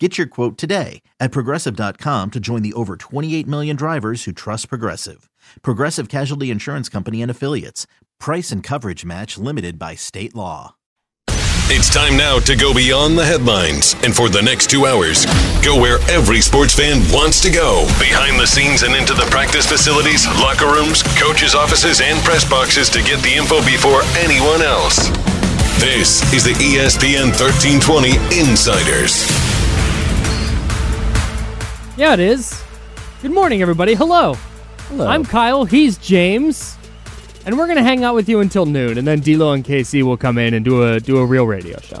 Get your quote today at progressive.com to join the over 28 million drivers who trust Progressive. Progressive Casualty Insurance Company and Affiliates. Price and coverage match limited by state law. It's time now to go beyond the headlines and for the next two hours, go where every sports fan wants to go behind the scenes and into the practice facilities, locker rooms, coaches' offices, and press boxes to get the info before anyone else. This is the ESPN 1320 Insiders. Yeah, it is. Good morning, everybody. Hello. Hello. I'm Kyle. He's James. And we're gonna hang out with you until noon, and then D'Lo and KC will come in and do a do a real radio show.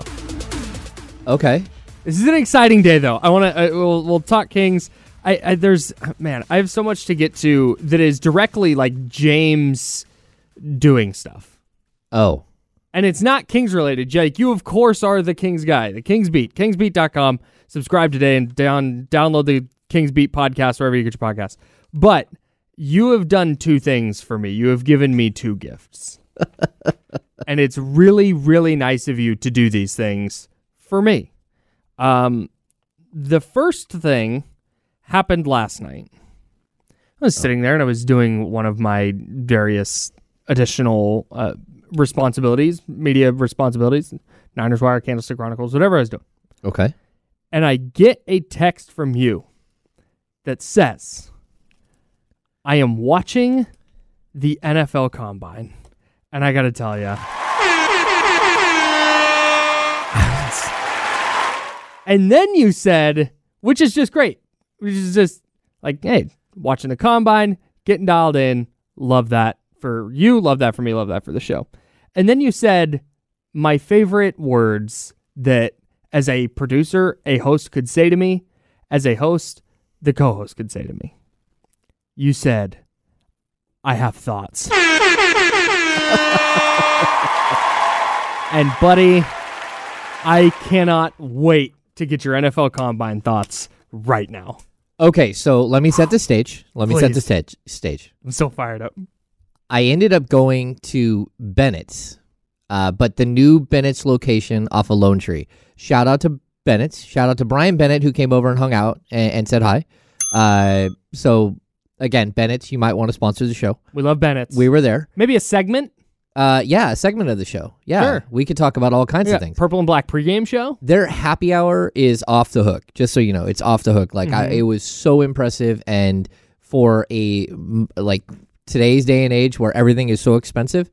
Okay. This is an exciting day, though. I want to. Uh, we'll, we'll talk Kings. I, I there's man. I have so much to get to that is directly like James doing stuff, Oh. and it's not Kings related. Jake, you of course are the Kings guy. The Kings Beat. Kingsbeat.com. Subscribe today and down download the Kings Beat podcast wherever you get your podcast. But you have done two things for me. You have given me two gifts. and it's really, really nice of you to do these things for me. Um, the first thing happened last night. I was sitting there and I was doing one of my various additional uh, responsibilities, media responsibilities, Niners Wire, Candlestick Chronicles, whatever I was doing. Okay. And I get a text from you that says, I am watching the NFL Combine. And I got to tell you, and then you said, which is just great, which is just like, hey, watching the Combine, getting dialed in. Love that for you. Love that for me. Love that for the show. And then you said, my favorite words that as a producer, a host could say to me, as a host, the co host could say to me. You said, I have thoughts. and, buddy, I cannot wait to get your NFL Combine thoughts right now. Okay, so let me set the stage. Let me set the stage. Stage. I'm so fired up. I ended up going to Bennett's, uh, but the new Bennett's location off of Lone Tree. Shout out to Bennett's. Shout out to Brian Bennett who came over and hung out and, and said hi. Uh, so again, Bennett's, you might want to sponsor the show. We love Bennett's. We were there. Maybe a segment? Uh, yeah, a segment of the show. Yeah, Sure. we could talk about all kinds Yeah, of things. Purple and Black pregame show? Their happy hour is off the hook. Just so you know, it's off the hook. Like I, it was so impressive, and for a m- like today's day and age where everything is so expensive,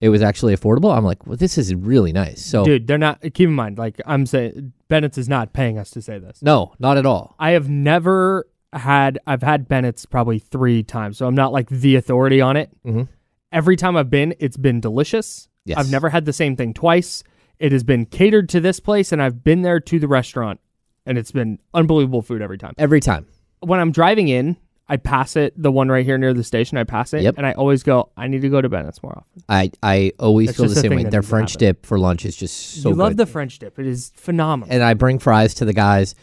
it was actually affordable. I'm like, well, this is really nice. So Dude, they're not. Keep in mind, like I'm saying, Bennett's is not paying us to say this. no, not at all. I have never had. I've had Bennett's probably three times, so I'm not like the authority on it. Mhm. Every time I've been, it's been delicious. Yes. I've never had the same thing twice. It has been catered to this place, and I've been there to the restaurant, and it's been unbelievable food every time. Every time. When I'm driving in, I pass it, the one right here near the station. I pass it, Yep. and I always go, I need to go to Bennett's more often. I I always That's feel the just a same thing way. that Their needs to French happen. dip for lunch is just so you love good. the French dip; it is phenomenal. and I bring fries to the guys.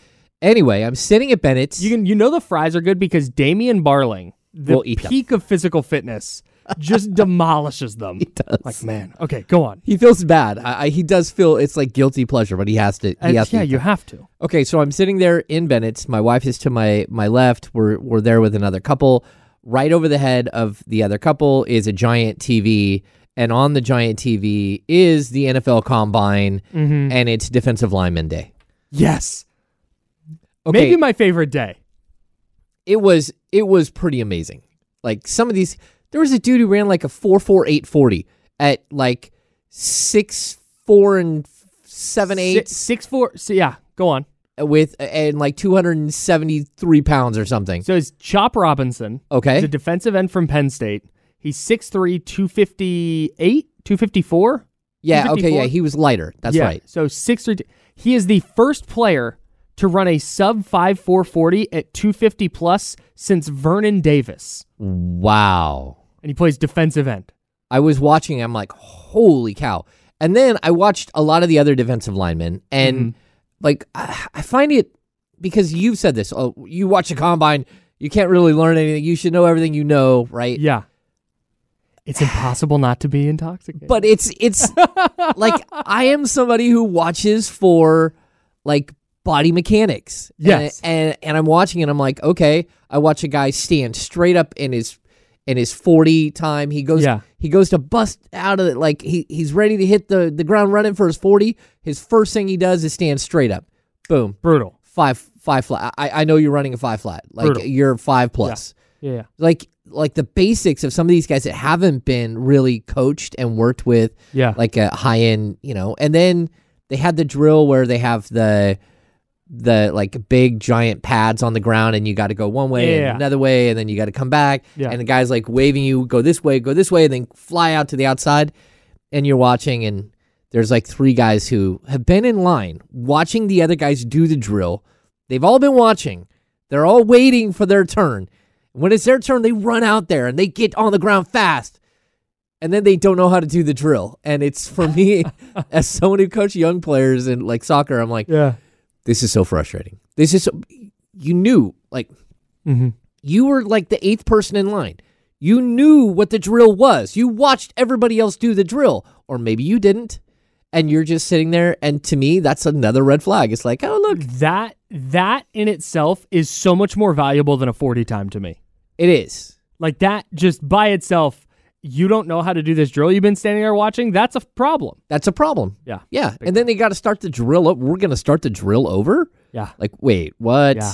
Anyway, I'm sitting at Bennett's. You can you know the fries are good because Damian Barling, the Will eat them. peak of physical fitness, just demolishes them. He does. Like man. Okay, go on. He feels bad. I, I, he does feel it's like guilty pleasure, but he has to. He has yeah, eat you have to. Okay, so I'm sitting there in Bennett's. My wife is to my my left. We're we're there with another couple. Right over the head of the other couple is a giant TV, and on the giant TV is the NFL Combine, Mm-hmm. and it's Defensive Lineman Day. Yes. Okay, Maybe my favorite day. it was it was pretty amazing. Like some of these, there was a dude who ran like a four four eight forty at like six four and seven eight Six, six four. So yeah, go on. Uh, with uh, and like two hundred and seventy three pounds or something. So it's Chop Robinson. Okay. He's a defensive end from Penn State. He's 6'3", 258, 254? Yeah, okay, yeah, he was lighter. That's Yeah, right. So 6'3", he is the first player to run a sub 5 440 at 250 plus since Vernon Davis. Wow. And he plays defensive end. I was watching, I'm like, holy cow. And then I watched a lot of the other defensive linemen, and Mm-hmm. like, I, I find it because you've said this. Oh, you watch a combine, you can't really learn anything. You should know everything you know, right? Yeah. It's impossible not to be intoxicated. But it's it's like I am somebody who watches for like body mechanics. And- Yes. And, and I'm watching and I'm like, okay, I watch a guy stand straight up in his in his 40 time. He goes Yeah. he goes to bust out of it like he he's ready to hit the the ground running for his 40. His first thing he does is stand straight up. Boom. brutal. Five five flat. I I know you're running a five flat. Like Brutal. you're 5 plus Yeah. like like the basics of some of these guys that haven't been really coached and worked with Yeah. like a high end you know and then they had the drill where they have the the like big giant pads on the ground and you got to go one way Yeah. and another way and then you got to come back. Yeah. and the guy's like waving you go this way go this way and then fly out to the outside. And you're watching and there's like three guys who have been in line watching the other guys do the drill. They've all been watching. They're all waiting for their turn. When it's their turn they run out there and they get on the ground fast. And then they don't know how to do the drill. And it's for me as someone who coached young players in like soccer i'm like Yeah. This is so frustrating. This is so, you knew like Mm-hmm. you were like the eighth person in line. You knew what the drill was. You watched everybody else do the drill. Or maybe you didn't. And you're just sitting there and to me that's another red flag. It's like oh look. That that in itself is so much more valuable than a 40 time to me. it is. Like that just by itself, you don't know how to do this drill you've been standing there watching, that's a problem. that's a problem Yeah. yeah and then they got to start the drill up we're going to start the drill over Yeah. Like, wait, what? Yeah.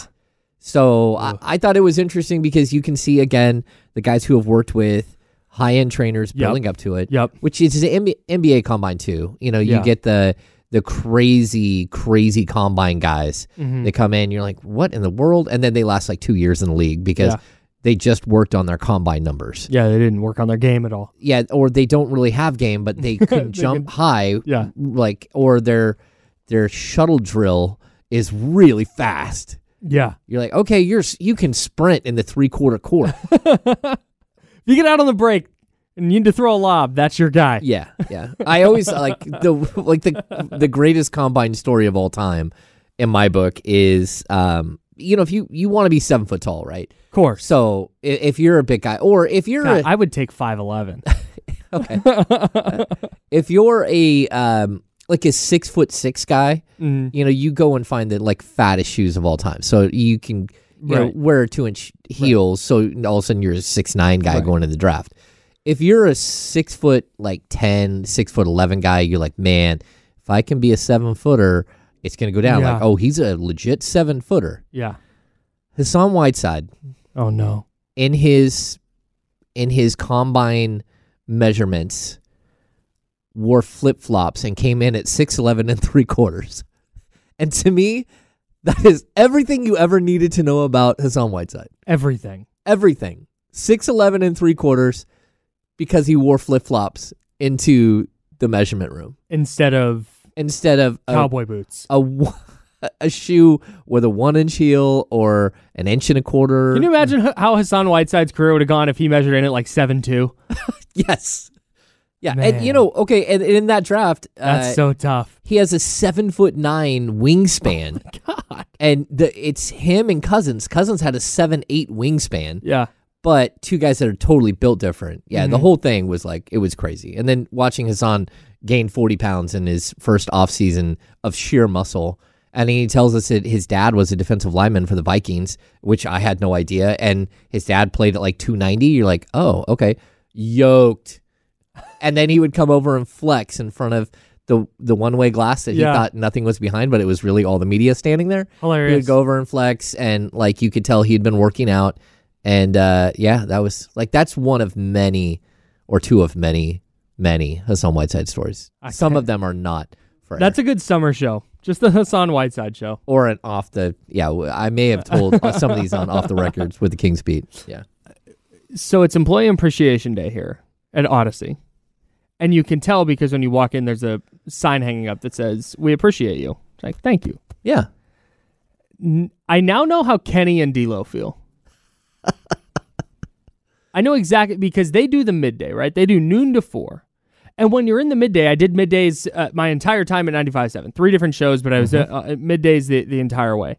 So I, I thought it was interesting because you can see again the guys who have worked with high end trainers Yep. building up to it. Yep. Which is the NBA, NBA combine too. You know, you Yeah. get the the crazy, crazy combine guys. Mm-hmm. They come in, you're like, what in the world? And then they last like two years in the league because Yeah. They just worked on their combine numbers. Yeah, they didn't work on their game at all. Yeah, or they don't really have game, but they can jump high. Yeah. Like or their their shuttle drill is really fast. Yeah. You're like, okay, you're you can sprint in the three quarter court. If you get out on the break and you need to throw a lob, that's your guy. yeah, yeah. I always like the like the the greatest combine story of all time in my book is um you know if you you want to be seven foot tall right Of course. so i- if you're a big guy or if you're God, a, I would take 5'11. okay if you're a um like a six foot six guy Mhm. you know you go and find the like fattest shoes of all time so you can you know wear two inch heels so all of a sudden you're a six nine guy Right. going to the draft if you're a six foot like 10 six foot 11 guy you're like man if i can be a seven footer it's going to go down Yeah. like oh he's a legit seven footer Yeah. hassan whiteside Oh, no. in his in his combine measurements wore flip flops and came in at six eleven and three quarters. And to me, that is everything you ever needed to know about Hassan Whiteside. Everything. Everything. Six eleven and three quarters because he wore flip flops into the measurement room Instead of instead of a, cowboy boots. a, a shoe with a one inch heel or an inch and a quarter. Can you imagine how Hassan Whiteside's career would have gone if he measured in at like seven two? Yes. Yeah, and you know, okay, and, and in that draft, That's uh, so tough. he has a seven foot nine wingspan, God. and the it's him and Cousins. Cousins had a seven eight wingspan, Yeah. but two guys that are totally built different. Yeah, Mm-hmm. the whole thing was like it was crazy. And then watching Hassan gain 40 pounds in his first off season of sheer muscle. And he tells us that his dad was a defensive lineman for the Vikings, which I had no idea. And his dad played at like 290. You're like, oh, okay. Yoked. And then he would come over and flex in front of the the one way glass that he Yeah. thought nothing was behind, but it was really all the media standing there. Hilarious. He would go over and flex, and like you could tell he'd been working out. And uh, yeah, that was like that's one of many, or two of many, many Hassan Whiteside stories. I Some of them are not for air. That's a good summer show. Just the Hassan Whiteside show. or an off the yeah. I may have told some of these on off the records with the Kings Beat. Yeah, So it's Employee Appreciation Day here at Audacy. And you can tell because when you walk in, there's a sign hanging up that says, We appreciate you. It's like, thank you. yeah. I now know how Kenny and D'Lo feel. I know exactly because they do the midday, right? They do noon to four. And when you're in the midday, I did middays uh, my entire time at 95.7, three different shows, but I was uh, uh, at middays the, the entire way.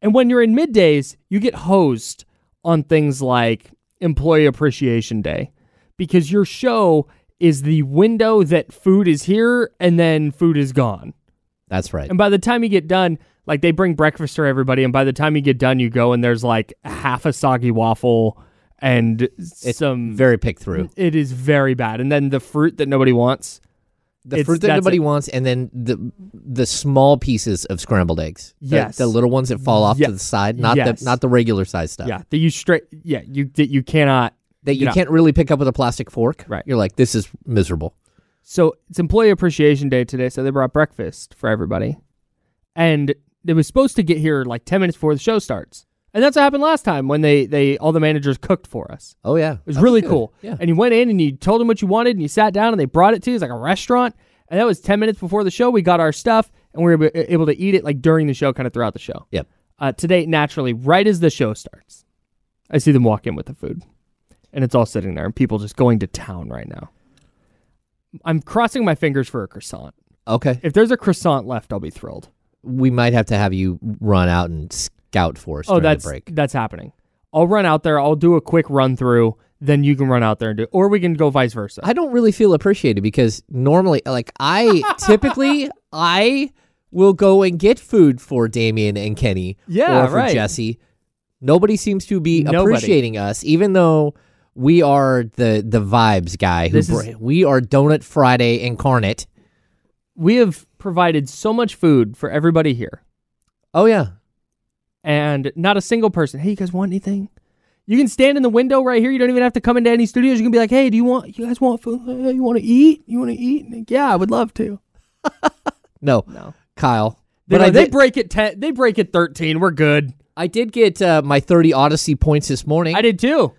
And when you're in middays, you get hosed on things like Employee Appreciation Day because your show is the window that food is here and then food is gone. That's right. And by the time you get done, like they bring breakfast for everybody, and by the time you get done, you go and there's like half a soggy waffle and It's some. very picked through. it is very bad, and then the fruit that nobody wants. The It's- fruit that that's nobody it. wants, and then the the small pieces of scrambled eggs. The- Yes. the, little ones that fall off Ye- to the side, not yes. the not the regular size stuff. Yeah, that you straight. Yeah, you that you cannot. that you Yeah. can't really pick up with a plastic fork. Right. You're like, this is miserable. So it's Employee Appreciation Day today, so they brought breakfast for everybody, and it was supposed to get here like ten minutes before the show starts, and that's what happened last time when they they all the managers cooked for us. Oh yeah, It was really cool. Yeah. And you went in and you told them what you wanted and you sat down and they brought it to you. It's like a restaurant. And that was 10 minutes before the show. We got our stuff and we were able- to eat it like during the show, kind of throughout the show. Yep. Uh, today, naturally, right as the show starts, I see them walk in with the food and it's all sitting there and people just going to town right now. I'm crossing my fingers for a croissant. Okay. If there's a croissant left, I'll be thrilled. We might have to have you run out and for us Oh, that's break. that's happening. I'll run out there. I'll do a quick run through. Then you can run out there and do, or we can go vice versa. I don't really feel appreciated because normally, like I typically, I will go and get food for Damian and Kenny, Yeah, or for right. Jesse. Nobody seems to be Nobody. appreciating us, even though we are the the vibes guy. Who This is- we are Donut Friday incarnate. we have provided so much food for everybody here, Oh yeah, and not a single person. Hey, you guys want anything? You can stand in the window right here. You don't even have to come into any studios. You can be like, "Hey, do you want? You guys want food? Hey, you want to eat? You want to eat?" Like, yeah, I would love to. no, No, Kyle. they, but I they did, break it ten. They break it thirteen. We're good. I did get uh, my thirty Audacy points this morning. I did too.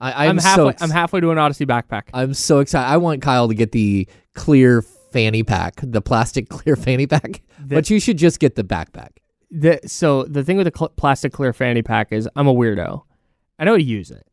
I, I'm, I'm so ex- I'm halfway to an Audacy backpack. I'm so excited. I want Kyle to get the clear fanny pack, the plastic clear fanny pack. but you should just get the backpack. The, so the thing with the cl- plastic clear fanny pack is I'm a weirdo. I know how to use it.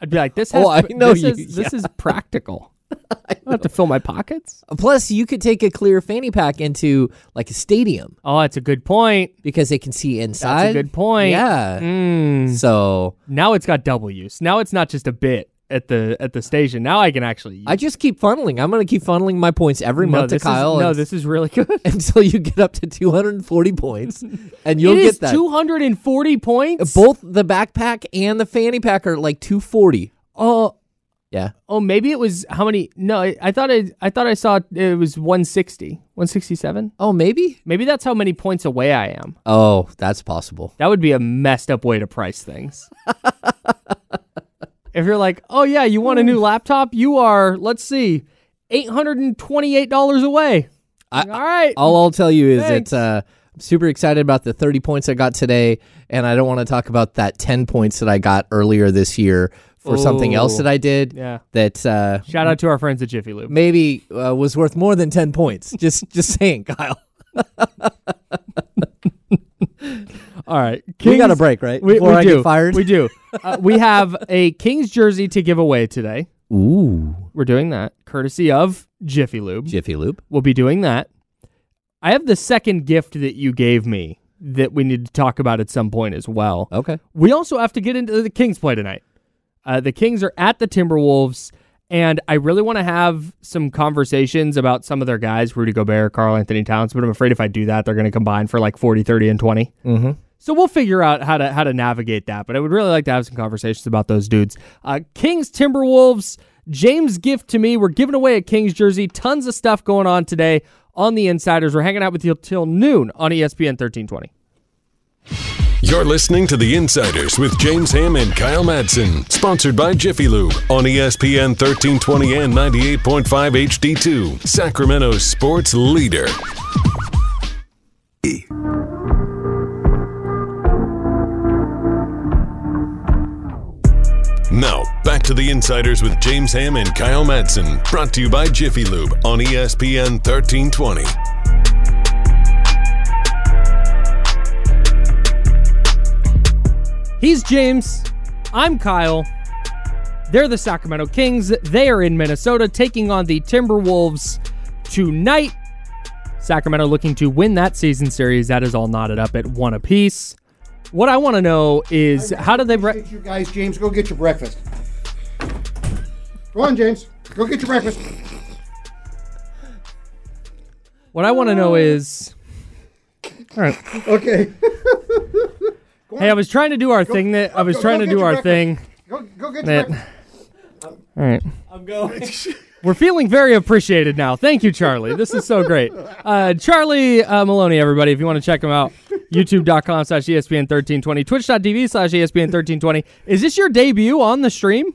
I'd be like, this. Has Oh, I know this you- Is, This is practical. I don't have to fill my pockets. Plus, you could take a clear fanny pack into like a stadium Oh, that's a good point. because they can see inside. That's a good point. Yeah. Mm. So Now it's got double use. Now it's not just a bit at the at the station. Now I can actually. I just keep funneling. I'm going to keep funneling my points every no, month to Kyle. Is, no, this is really good. until you get up to 240 points, and you'll get is that. 240 points. Both the backpack and the fanny pack are like 240. Oh, uh, Yeah. oh, maybe it was how many? No, I, I thought I I thought I saw it was 160, 167. Oh, maybe. Maybe that's how many points away I am. Oh, that's possible. That would be a messed up way to price things. if you're like, oh yeah, you want a new laptop? You are, let's see, eight hundred and twenty-eight dollars away. I- All right. All I'll tell you is Thanks. that uh, I'm super excited about the 30 points I got today, and I don't want to talk about that 10 points that I got earlier this year for something else that I did. Yeah. That uh, Shout out to our friends at Jiffy Lube. maybe uh, was worth more than 10 points. just, just saying, Kyle. All right, we got a break, right? We, Before we I do. get fired. We do. Uh, we have a Kings jersey to give away today. Ooh, We're doing that courtesy of Jiffy Lube. Jiffy Lube. We'll be doing that. I have the second gift that you gave me that we need to talk about at some point as well. Okay. We also have to get into the Kings play tonight. Uh, the Kings are at the Timberwolves, and I really want to have some conversations about some of their guys, Rudy Gobert, Karl-Anthony Towns, but I'm afraid if I do that, they're going to combine for like 40, 30, and 20. Mm-hmm. So we'll figure out how to how to navigate that. But I would really like to have some conversations about those dudes. Uh, Kings, Timberwolves, James Gift to me. We're giving away a Kings jersey. Tons of stuff going on today on the Insiders. We're hanging out with you till noon on ESPN 1320. You're listening to The Insiders with James Ham and Kyle Madsen, sponsored by Jiffy Lube on ESPN 1320 and 98.5 HD2, Sacramento sports leader. Now, back to The Insiders with James Ham and Kyle Madsen, brought to you by Jiffy Lube on ESPN 1320. He's James. I'm Kyle. They're the Sacramento Kings. They are in Minnesota taking on the Timberwolves tonight. Sacramento looking to win that season series. That is all knotted up at one apiece. What I want to know is how do they. break? Get you guys, James, go get your breakfast. Go on, James. Go get your breakfast. what I want to know is. All right. Okay. Hey, I was trying to do our thing. That I was go- trying go to do our breakfast. thing. Go, go get your That. breakfast. All right. I'm going. We're feeling very appreciated now. Thank you, Charlie. This is so great. Uh, Charlie uh, Maloney, everybody, if you want to check him out, youtube.com slash ESPN 1320, twitch.tv slash ESPN 1320. Is this your debut on the stream?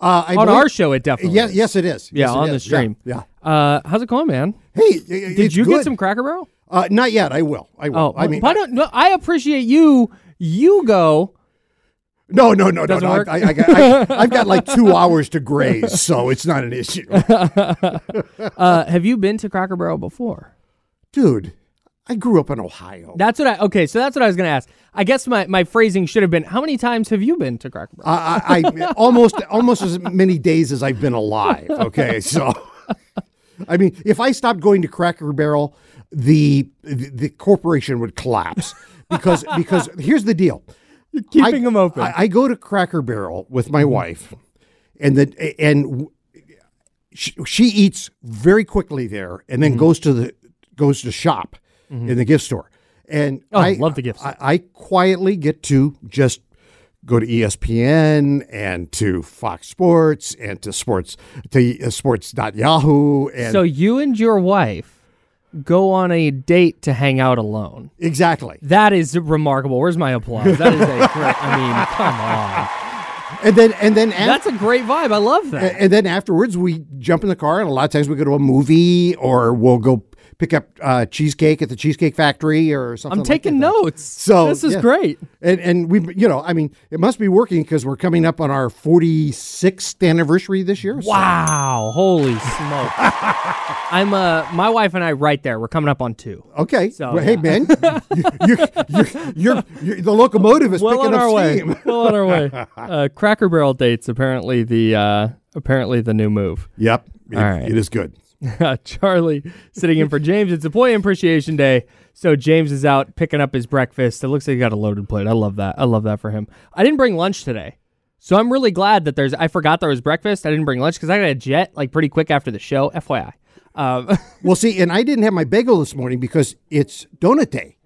Uh, I on believe- our show, it definitely Yes, is. yes, it is. Yeah, Yes, on the is. stream. Yeah. Uh, how's it going, man? yeah. Hey, Did you get some Cracker Barrel? Uh, not yet. I will. I will. Oh, I mean, why don't, no, I appreciate you. You go. no, no, no, no, Doesn't no. work? I, I, got, I, I've got like two hours to graze, so it's not an issue, Uh, have you been to Cracker Barrel before? dude. I grew up in Ohio. That's what I. Okay, so that's what I was going to ask. I guess my, my phrasing should have been: How many times have you been to Cracker Barrel? I, I, I almost almost as many days as I've been alive. Okay, so I mean, if I stopped going to Cracker Barrel, the the, the corporation would collapse because because here's the deal. Keeping I, them open. I, I go to Cracker Barrel with my mm-hmm. wife, and the and she, she eats very quickly there, and then mm-hmm. goes to the goes to shop in the gift store. And Oh, I love the gift I, I quietly get to just go to ESPN and to Fox Sports and to sports to uh, sports.yahoo and so you and your wife go on a date to hang out alone. exactly. That is remarkable. Where's my applause? That is a great. I mean, come on. And then and then That's a great vibe. I love that. and then afterwards we jump in the car and a lot of times we go to a movie or we'll go pick up uh, cheesecake at the cheesecake factory or something I'm like taking that. notes. So this is yeah. great. And and we you know I mean it must be working because we're coming up on our 46th anniversary this year. so- Wow! Holy smoke! I'm uh, my wife and I right there. We're coming up on two. Okay. So, well, hey yeah. man, you, you, you, you're, you're, the locomotive is well picking on up our steam. way. Well on our way. Uh, Cracker Barrel dates apparently the uh, apparently the new move. Yep. It, All right. it is good. Charlie sitting in for James. It's Employee Appreciation Day, so James is out picking up his breakfast. It looks like he got a loaded plate. I love that. I love that for him. I didn't bring lunch today, so I'm really glad that there's. I forgot there was breakfast. I didn't bring lunch because I got a jet like pretty quick after the show. FYI. Um, Well, see, and I didn't have my bagel this morning because it's donut day.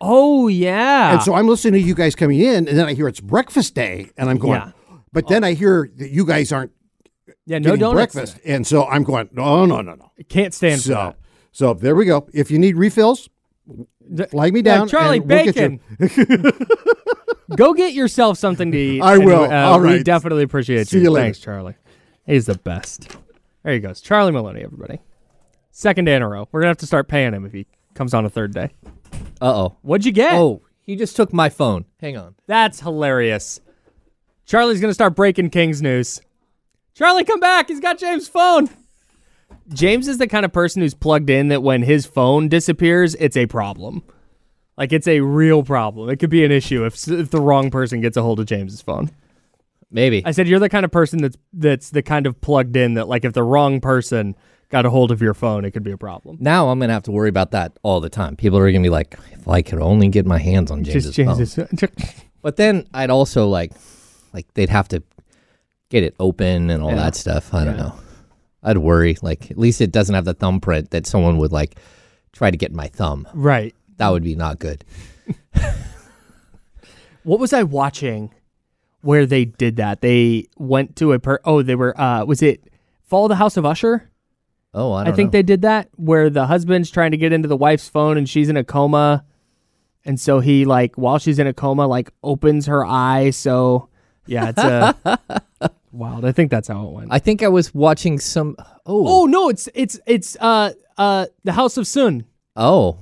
oh yeah. And so I'm listening to you guys coming in, and then I hear it's breakfast day, and I'm going, Yeah. but then I hear that you guys aren't yeah, no getting donuts. breakfast. And so I'm going, no, no, no, no. Can't stand for So, that. so there we go. If you need refills, flag me Yeah, down. Charlie and we'll get you- Bacon. Go get yourself something to eat. I and, will. uh, All We definitely appreciate See you. you later. Thanks, Charlie. He's the best. There he goes. Charlie Maloney, everybody. Second day in a row. We're going to have to start paying him if he comes on a third day. Uh oh. What'd you get? Oh, he just took my phone. Hang on. That's hilarious. Charlie's going to start breaking Kings news. Charlie, come back. He's got James' phone. James is the kind of person who's plugged in that when his phone disappears, it's a problem. Like it's a real problem. It could be an issue if, if the wrong person gets a hold of James's phone. Maybe. I said you're the kind of person that's that's the kind of plugged in that like if the wrong person got a hold of your phone, it could be a problem. now I'm gonna have to worry about that all the time. People are gonna be like, if I could only get my hands on James's Just phone. But then I'd also like, like they'd have to get it open and all Yeah. that stuff. I don't know. I'd worry. Like at least it doesn't have the thumbprint that someone would like try to get my thumb. Right. That would be not good. What was I watching where they did that? They went to a per oh, they were uh was it Fall of the House of Usher? Oh, I I, think know. they did that where the husband's trying to get into the wife's phone and she's in a coma. And so he like while she's in a coma like opens her eye so yeah, it's a wild. I think that's how it went. I think I was watching some. Oh, oh no, it's it's it's uh uh the House of Sun. oh,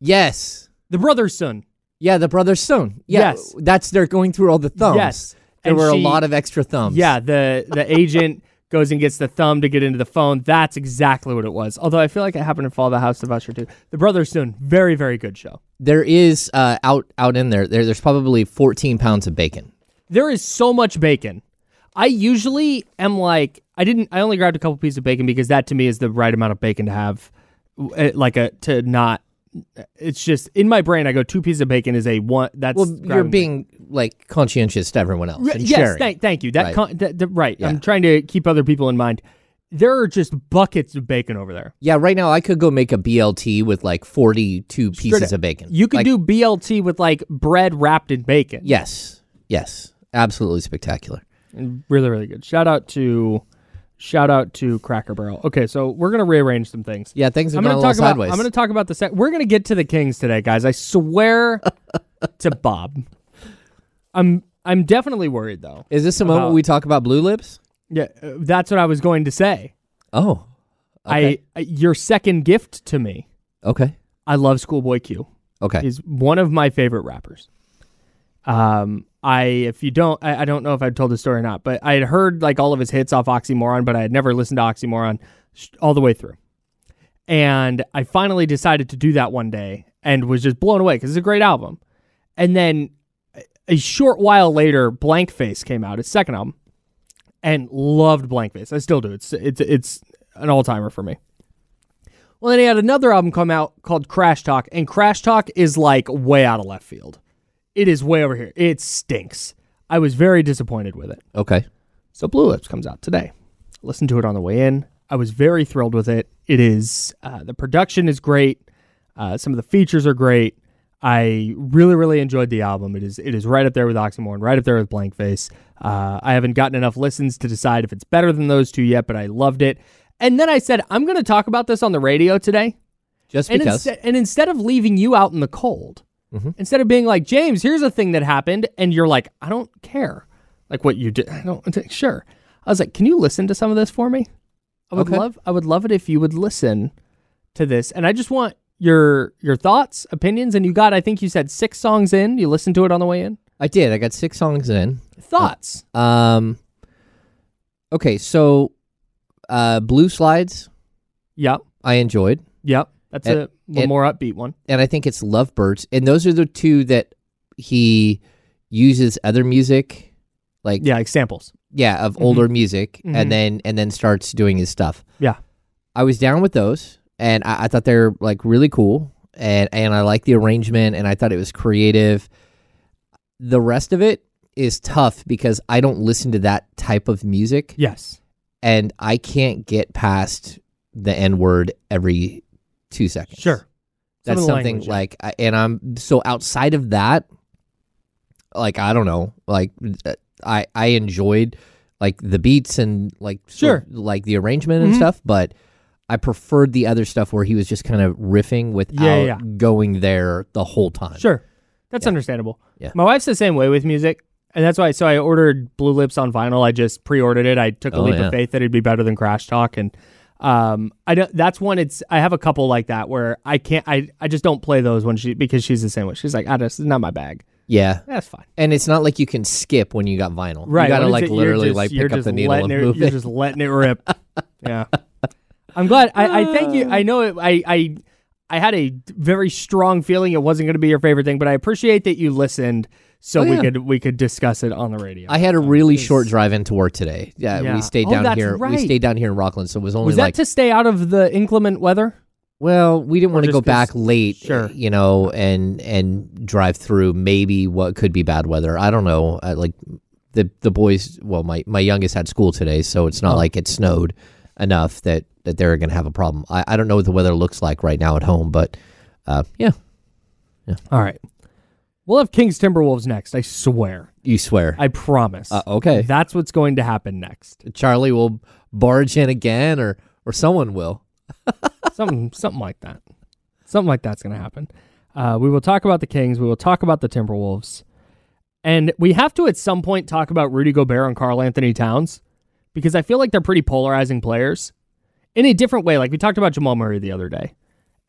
yes, The Brothers Sun. yeah, the brother's stone. Yeah, Yes. that's they're going through all the thumbs. Yes. there And were she- a lot of extra thumbs. Yeah, the the agent goes and gets the thumb to get into the phone. That's exactly what it was. Although I feel like it happened in Fall of the House of Usher too. The Brothers Sun, very very good show. there is uh, out out in there, there. There's probably 14 pounds of bacon. There is so much bacon. I usually am like I didn't. I only grabbed a couple pieces of bacon because that to me is the right amount of bacon to have, uh, like a to not. It's just in my brain. I go two pieces of bacon is a one. That's Well, you're being like conscientious to everyone else yes, thank, thank you. That, Right. con- right. Yeah. I'm trying to keep other people in mind. There are just buckets of bacon over there. yeah, right now I could go make a BLT with like 42 Straight pieces up. of bacon. You could Like, do BLT with like bread wrapped in bacon. Yes, yes, absolutely spectacular. Really, really good. Shout out to shout out to Cracker Barrel. Okay, so we're gonna rearrange some things. Yeah, things have I'm gonna a talk little about. sideways. I'm gonna talk about the sec. We're gonna get to the Kings today, guys. I swear to Bob. I'm I'm definitely worried though. Is this the moment about- we talk about blue lips? Yeah, uh, that's what I was going to say. Oh, okay. I, I your second gift to me. okay, I love Schoolboy Q. okay. He's one of my favorite rappers. Um, I if you don't, I, I don't know if I've told the story or not, but I had heard like all of his hits off Oxymoron, but I had never listened to Oxymoron all the way through. And I finally decided to do that one day and was just blown away because it's a great album. And then a- a short while later, Blank Face came out, his second album, and loved Blank Face. I still do. It's it's it's an all timer for me. Well, then he had another album come out called Crash Talk, and Crash Talk is like way out of left field. It is way over here. It stinks. I was very disappointed with it. okay. So Blue Lips comes out today. Listen to it on the way in. I was very thrilled with it. It is uh, the production is great. Uh, some of the features are great. I really, really enjoyed the album. It is it is right up there with Oxymoron, right up there with Blank Face. Uh, I haven't gotten enough listens to decide if it's better than those two yet, but I loved it. And then I said I'm going to talk about this on the radio today. Just And because. and instead of leaving you out in the cold, Mm-hmm. instead of being like, James, here's a thing that happened, and you're like, I don't care, like what you did. I don't sure. I was like, can you listen to some of this for me? I would Okay. love, I would love it if you would listen to this, and I just want your your thoughts, opinions, and you got, I think you said six songs in. You listened to it on the way in. I did. I got six songs in. Thoughts? Um. Okay, so uh, Blueslides Yep, I enjoyed, yep. That's And- a and- more upbeat one. and I think it's Lovebirds, and those are the two that he uses other music, like Yeah, like samples. yeah, of older music, Mhm. and then and then starts doing his stuff. Yeah, I was down with those, and I, I thought they're like really cool, and and I like the arrangement, and I thought it was creative. The rest of it is tough because I don't listen to that type of music, yes. and I can't get past the N word every two seconds. Sure. Some that's something language, yeah. like, I- and I'm so outside of that, like I don't know, like uh, I I enjoyed like the beats and like sort of, like the arrangement and Mhm. stuff, but I preferred the other stuff where he was just kind of riffing without Yeah, yeah. going there the whole time. Sure. That's Yeah. understandable. Yeah. My wife's the same way with music. And that's why so I ordered Blue Lips on vinyl. I just pre-ordered it. I took a Oh, leap yeah. of faith that it'd be better than Crash Talk and um I don't that's one it's I have a couple like that where I can't I I just don't play those when she because she's the same way. She's like, I just it's not my bag. Yeah. That's fine. And it's not like you can skip when you got vinyl. Right. You gotta like you're literally just- like pick up the needle and it, move You're just letting it rip. yeah. I'm glad I, I thank you. I know it I I I had a very strong feeling it wasn't going to be your favorite thing, but I appreciate that you listened so Oh, we could we could discuss it on the radio. I had a really short drive into work today. Yeah, Yeah. we stayed Oh, down that's here. right. We stayed down here in Rocklin, so it was only was that like to stay out of the inclement weather? Well, we didn't want to go back late, Sure. you know, and and drive through maybe what could be bad weather. I don't know. I, like the the boys. Well, my my youngest had school today, so it's not Oh. like it snowed enough that that they're going to have a problem. I, I don't know what the weather looks like right now at home, but uh, yeah, All right. We'll have Kings Timberwolves next, I swear. you swear. I promise. Uh, okay. That's what's going to happen next. Charlie will barge in again, or or someone will. something something like that. Something like that's going to happen. Uh, we will talk about the Kings. We will talk about the Timberwolves, and we have to at some point talk about Rudy Gobert and Karl-Anthony Towns because I feel like they're pretty polarizing players in a different way. Like we talked about Jamal Murray the other day,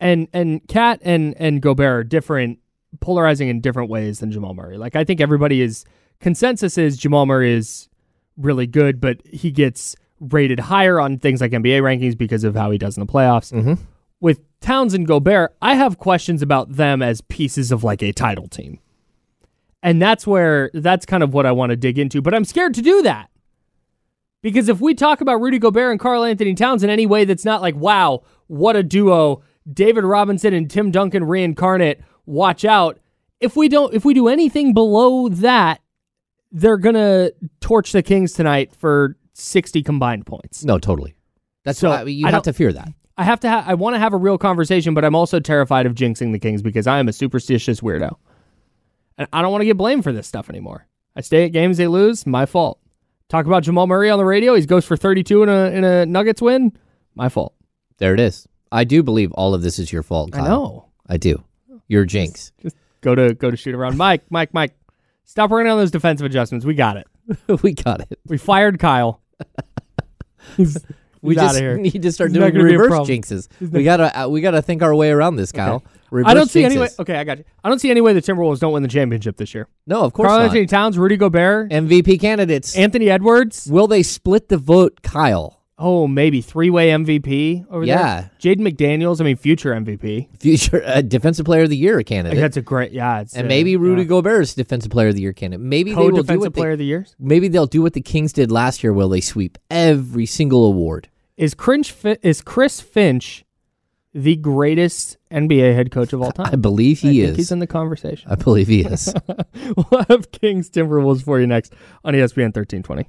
and and KAT and and Gobert are different, polarizing in different ways than Jamal Murray. Like I think everybody is consensus is Jamal Murray is really good, but he gets rated higher on things like NBA rankings because of how he does in the playoffs. Mm-hmm. With Towns and Gobert, I have questions about them as pieces of like a title team. And that's where that's kind of what I want to dig into, but I'm scared to do that. Because if we talk about Rudy Gobert and Karl-Anthony Towns in any way that's not like, wow, what a duo, David Robinson and Tim Duncan reincarnate, watch out. If we don't if we do anything below that, they're gonna torch the Kings tonight for 60 combined points. No, totally. That's So, why you I have to fear that. I have to. Ha- I want to have a real conversation, but I'm also terrified of jinxing the Kings because I am a superstitious weirdo, and I don't want to get blamed for this stuff anymore. I stay at games they lose, my fault. Talk about Jamal Murray on the radio. He goes for 32 in a in a Nuggets win, my fault. There it is. I do believe all of this is your fault. I know. I do. You're jinx. Just go to go to shoot around. Mike, Mike, Mike. Stop working on those defensive adjustments. We got it. we got it. We fired Kyle. He's, We he's just outta here. need to start He's doing gonna be a reverse jinxes. We gotta uh, we gotta think our way around this, Kyle. Reverse I don't see any way. Okay, I got you. I don't see any way the Timberwolves don't win the championship this year. No, of course Karl not. Anthony Towns, Rudy Gobert, MVP candidates. Anthony Edwards. Will they split the vote, Kyle? Oh, maybe three way MVP over Yeah. there. Jaden McDaniels, I mean, future MVP. Future uh, Defensive Player of the Year Like, candidate. that's a great, yeah. It's, and uh, maybe Rudy yeah. Gobert is Defensive Player of the Year candidate. Maybe they co will do defensive what player they, of the year. maybe they'll do what the Kings did last year. Will they sweep every single award? Is Cringe is Chris Finch the greatest NBA head coach of all time? I believe I he think is. He's in the conversation. I believe he is. we'll have Kings Timberwolves for you next on ESPN thirteen twenty.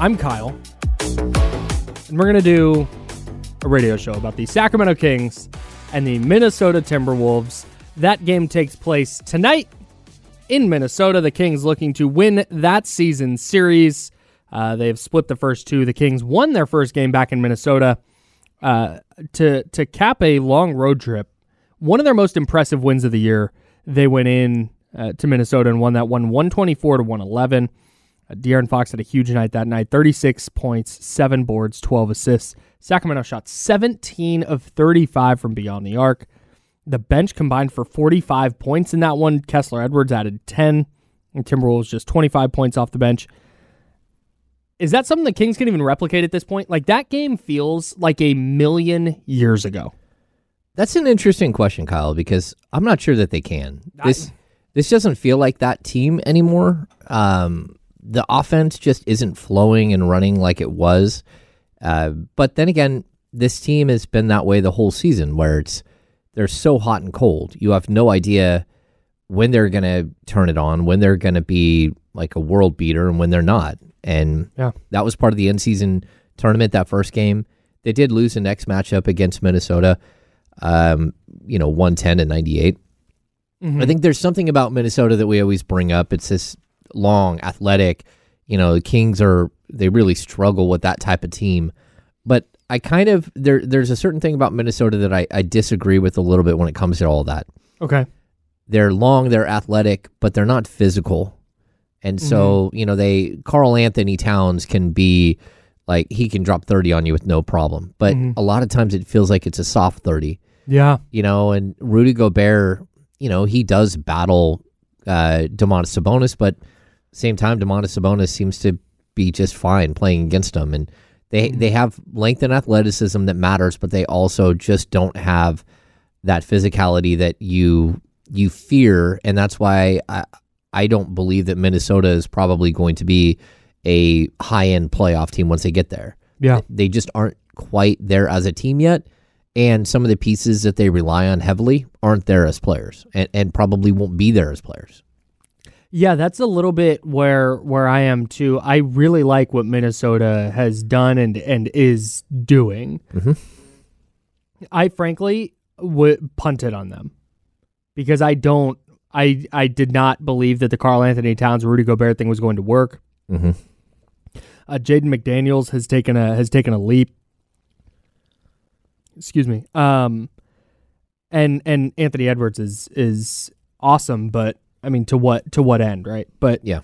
I'm Kyle. And we're going to do a radio show about the Sacramento Kings and the Minnesota Timberwolves. That game takes place tonight in Minnesota. The Kings looking to win that season series. Uh, they've split the first two. The Kings won their first game back in Minnesota uh, to to cap a long road trip. One of their most impressive wins of the year. They went in uh, to Minnesota and won that one 124 to 111. Uh, De'Aaron Fox had a huge night that night 36 points, 7 boards, 12 assists, Sacramento shot 17 of 35 from beyond the arc. The bench combined for 45 points in that one. Kessler Edwards added 10, and Timberwolves just 25 points off the bench. Is that something the Kings can even replicate at this point? Like that game feels like a million years ago. That's an interesting question, Kyle, because I'm not sure that they can. This this doesn't feel like that team anymore. Um, the offense just isn't flowing and running like it was. Uh, but then again, this team has been that way the whole season, where it's they're so hot and cold. You have no idea when they're going to turn it on, when they're going to be like a world beater, and when they're not. And Yeah. that was part of the end season tournament. That first game, they did lose the next matchup against Minnesota. Um, you know, one ten and ninety eight. I think there's something about Minnesota that we always bring up. It's this long, athletic. You know, the Kings are they really struggle with that type of team. But I kind of there there's a certain thing about Minnesota that I, I disagree with a little bit when it comes to all that. Okay. They're long, they're athletic, but they're not physical. And so, you know, they Karl-Anthony Towns can be like he can drop 30 on you with no problem. But a lot of times it feels like it's a soft 30 Yeah. you know, and Rudy Gobert, you know, he does battle uh, Domantas Sabonis, but same time, Domantas Sabonis seems to be just fine playing against them, and they hmm. they have length and athleticism that matters, but they also just don't have that physicality that you you fear, and that's why I I don't believe that Minnesota is probably going to be a high end playoff team once they get there Yeah. they just aren't quite there as a team yet. And some of the pieces that they rely on heavily aren't there as players and, and probably won't be there as players. Yeah, that's a little bit where where I am too. I really like what Minnesota has done and and is doing. I frankly would punt it on them because I don't. I I did not believe that the Karl-Anthony Towns Rudy Gobert thing was going to work. Mhm. Uh, Jaden McDaniels has taken a has taken a leap. Excuse me. Um, and and Anthony Edwards is is awesome, but I mean to what to what end, right? But Yeah.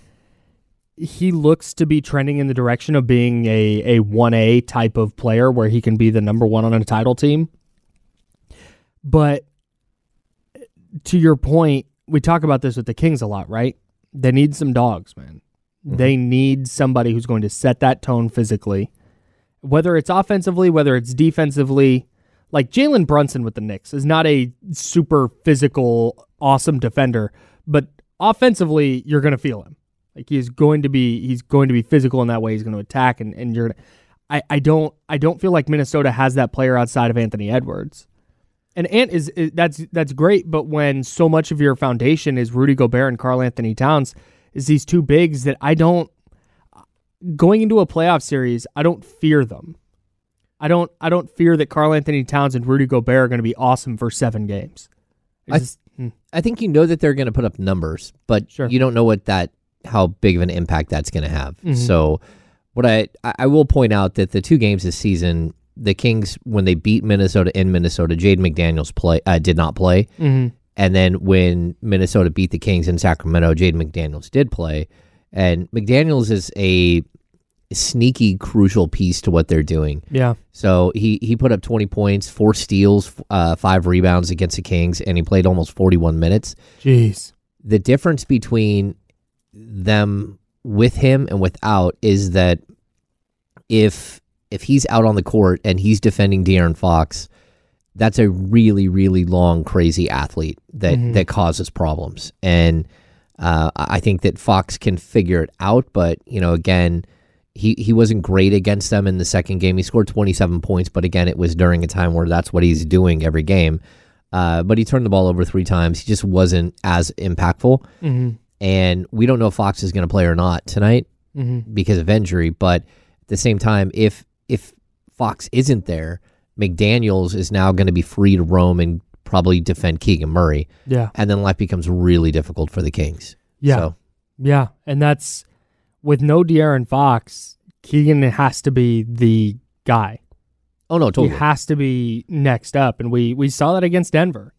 he looks to be trending in the direction of being a a one A type of player where he can be the number one on a title team. But to your point, we talk about this with the Kings a lot, right? They need some dogs, man. Mm-hmm. They need somebody who's going to set that tone physically, whether it's offensively, whether it's defensively. Like Jalen Brunson with the Knicks is not a super physical, awesome defender, but offensively, you're going to feel him. Like he's going to be, he's going to be physical in that way. He's going to attack, and and you're. I I don't I don't feel like Minnesota has that player outside of Anthony Edwards. And Ant is, is that's that's great, but when so much of your foundation is Rudy Gobert and Karl-Anthony Towns, is these two bigs that I don't going into a playoff series, I don't fear them. I don't I don't fear that Karl-Anthony Towns and Rudy Gobert are going to be awesome for seven games. I- just-. I think you know that they're going to put up numbers, but Sure. you don't know what that how big of an impact that's going to have. Mm-hmm. So, what I I will point out that the two games this season, the Kings when they beat Minnesota in Minnesota, Jaden McDaniels play uh, did not play, Mhm. and then when Minnesota beat the Kings in Sacramento, Jaden McDaniels did play, and McDaniels is a sneaky crucial piece to what they're doing. yeah, So he he put up 20 points, four steals, uh, five rebounds against the Kings, and he played almost 41 minutes. jeez, The difference between them with him and without is that if if he's out on the court and he's defending De'Aaron Fox, that's a really really long crazy athlete that that causes problems. And uh, I think that Fox can figure it out, but you know again. He, he wasn't great against them in the second game. He scored 27 points, but again, it was during a time where that's what he's doing every game. Uh, but he turned the ball over three times. He just wasn't as impactful. And we don't know if Fox is going to play or not tonight because of injury. But at the same time, if if Fox isn't there, McDaniel's is now going to be free to roam and probably defend Keegan Murray. yeah, And then life becomes really difficult for the Kings. Yeah. So, yeah, and that's with no De'Aaron Fox. Keegan has to be the guy. oh no, He totally. has to be next up, and we we saw that against Denver.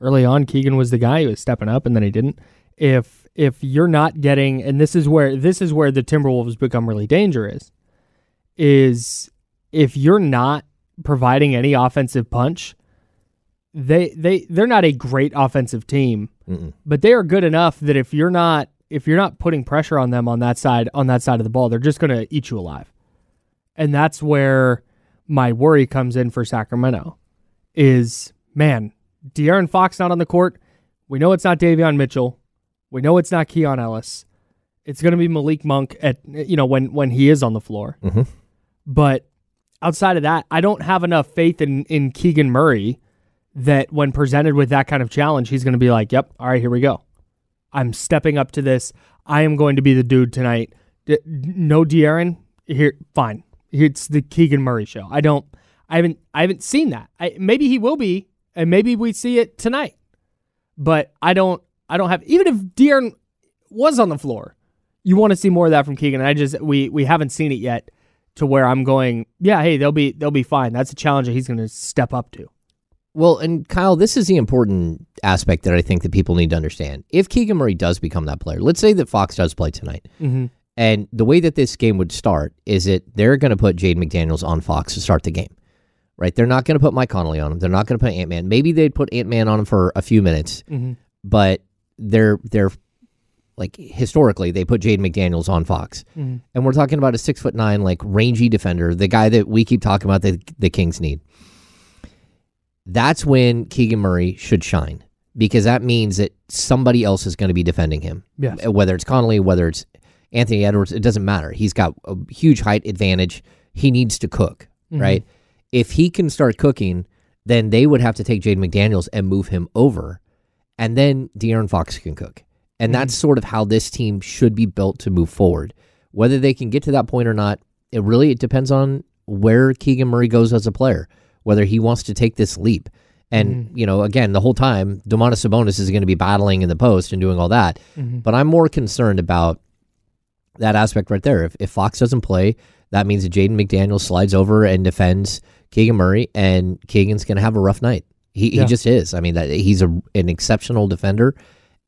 Early on, Keegan was the guy who was stepping up, and then he didn't. If if you're not getting, and this is where this is where the Timberwolves become really dangerous, is if you're not providing any offensive punch, they they they're not a great offensive team, but they are good enough that if you're not if you're not putting pressure on them on that side on that side of the ball, they're just going to eat you alive. And that's where my worry comes in for Sacramento. Is man, De'Aaron Fox not on the court. We know it's not Davion Mitchell. We know it's not Keon Ellis. It's going to be Malik Monk at you know when when he is on the floor. Mm-hmm. But outside of that, I don't have enough faith in in Keegan Murray that when presented with that kind of challenge, he's going to be like, "Yep, all right, here we go. I'm stepping up to this. I am going to be the dude tonight." No De'Aaron here. Fine, it's the Keegan Murray show. I don't. I haven't. I haven't seen that. I, maybe he will be, and maybe we see it tonight. But I don't. I don't have. Even if De'Aaron was on the floor, you want to see more of that from Keegan. I just we we haven't seen it yet to where I'm going. Yeah, hey, they'll be they'll be fine. That's a challenge that he's going to step up to. Well, and Kyle, this is the important aspect that I think that people need to understand. If Keegan Murray does become that player, let's say that Fox does play tonight, mm-hmm. and the way that this game would start is that they're going to put Jade McDaniels on Fox to start the game, right? They're not going to put Mike Conley on him. They're not going to put Ant Man. Maybe they'd put Ant Man on him for a few minutes, mm-hmm. but they're they're like historically they put Jade McDaniels on Fox, mm-hmm. and we're talking about a six foot nine like rangy defender, the guy that we keep talking about that the Kings need that's when Keegan Murray should shine because that means that somebody else is going to be defending him. Yes. Uh, Whether it's Conley, whether it's Anthony Edwards, it doesn't matter. He's got a huge height advantage. He needs to cook, right? If he can start cooking, then they would have to take Jade McDaniels and move him over, and then De'Aaron Fox can cook. And that's sort of how this team should be built to move forward. Whether they can get to that point or not, it really it depends on where Keegan Murray goes as a player, whether he wants to take this leap. And mm-hmm. you know, again, the whole time, Domantas Sabonis is going to be battling in the post and doing all that. Mm-hmm. But I'm more concerned about that aspect right there. If, if Fox doesn't play, that means that Jaden McDaniel slides over and defends Keegan Murray, and Keegan's going to have a rough night. He, Yeah. he just is. I mean, that he's a, an exceptional defender,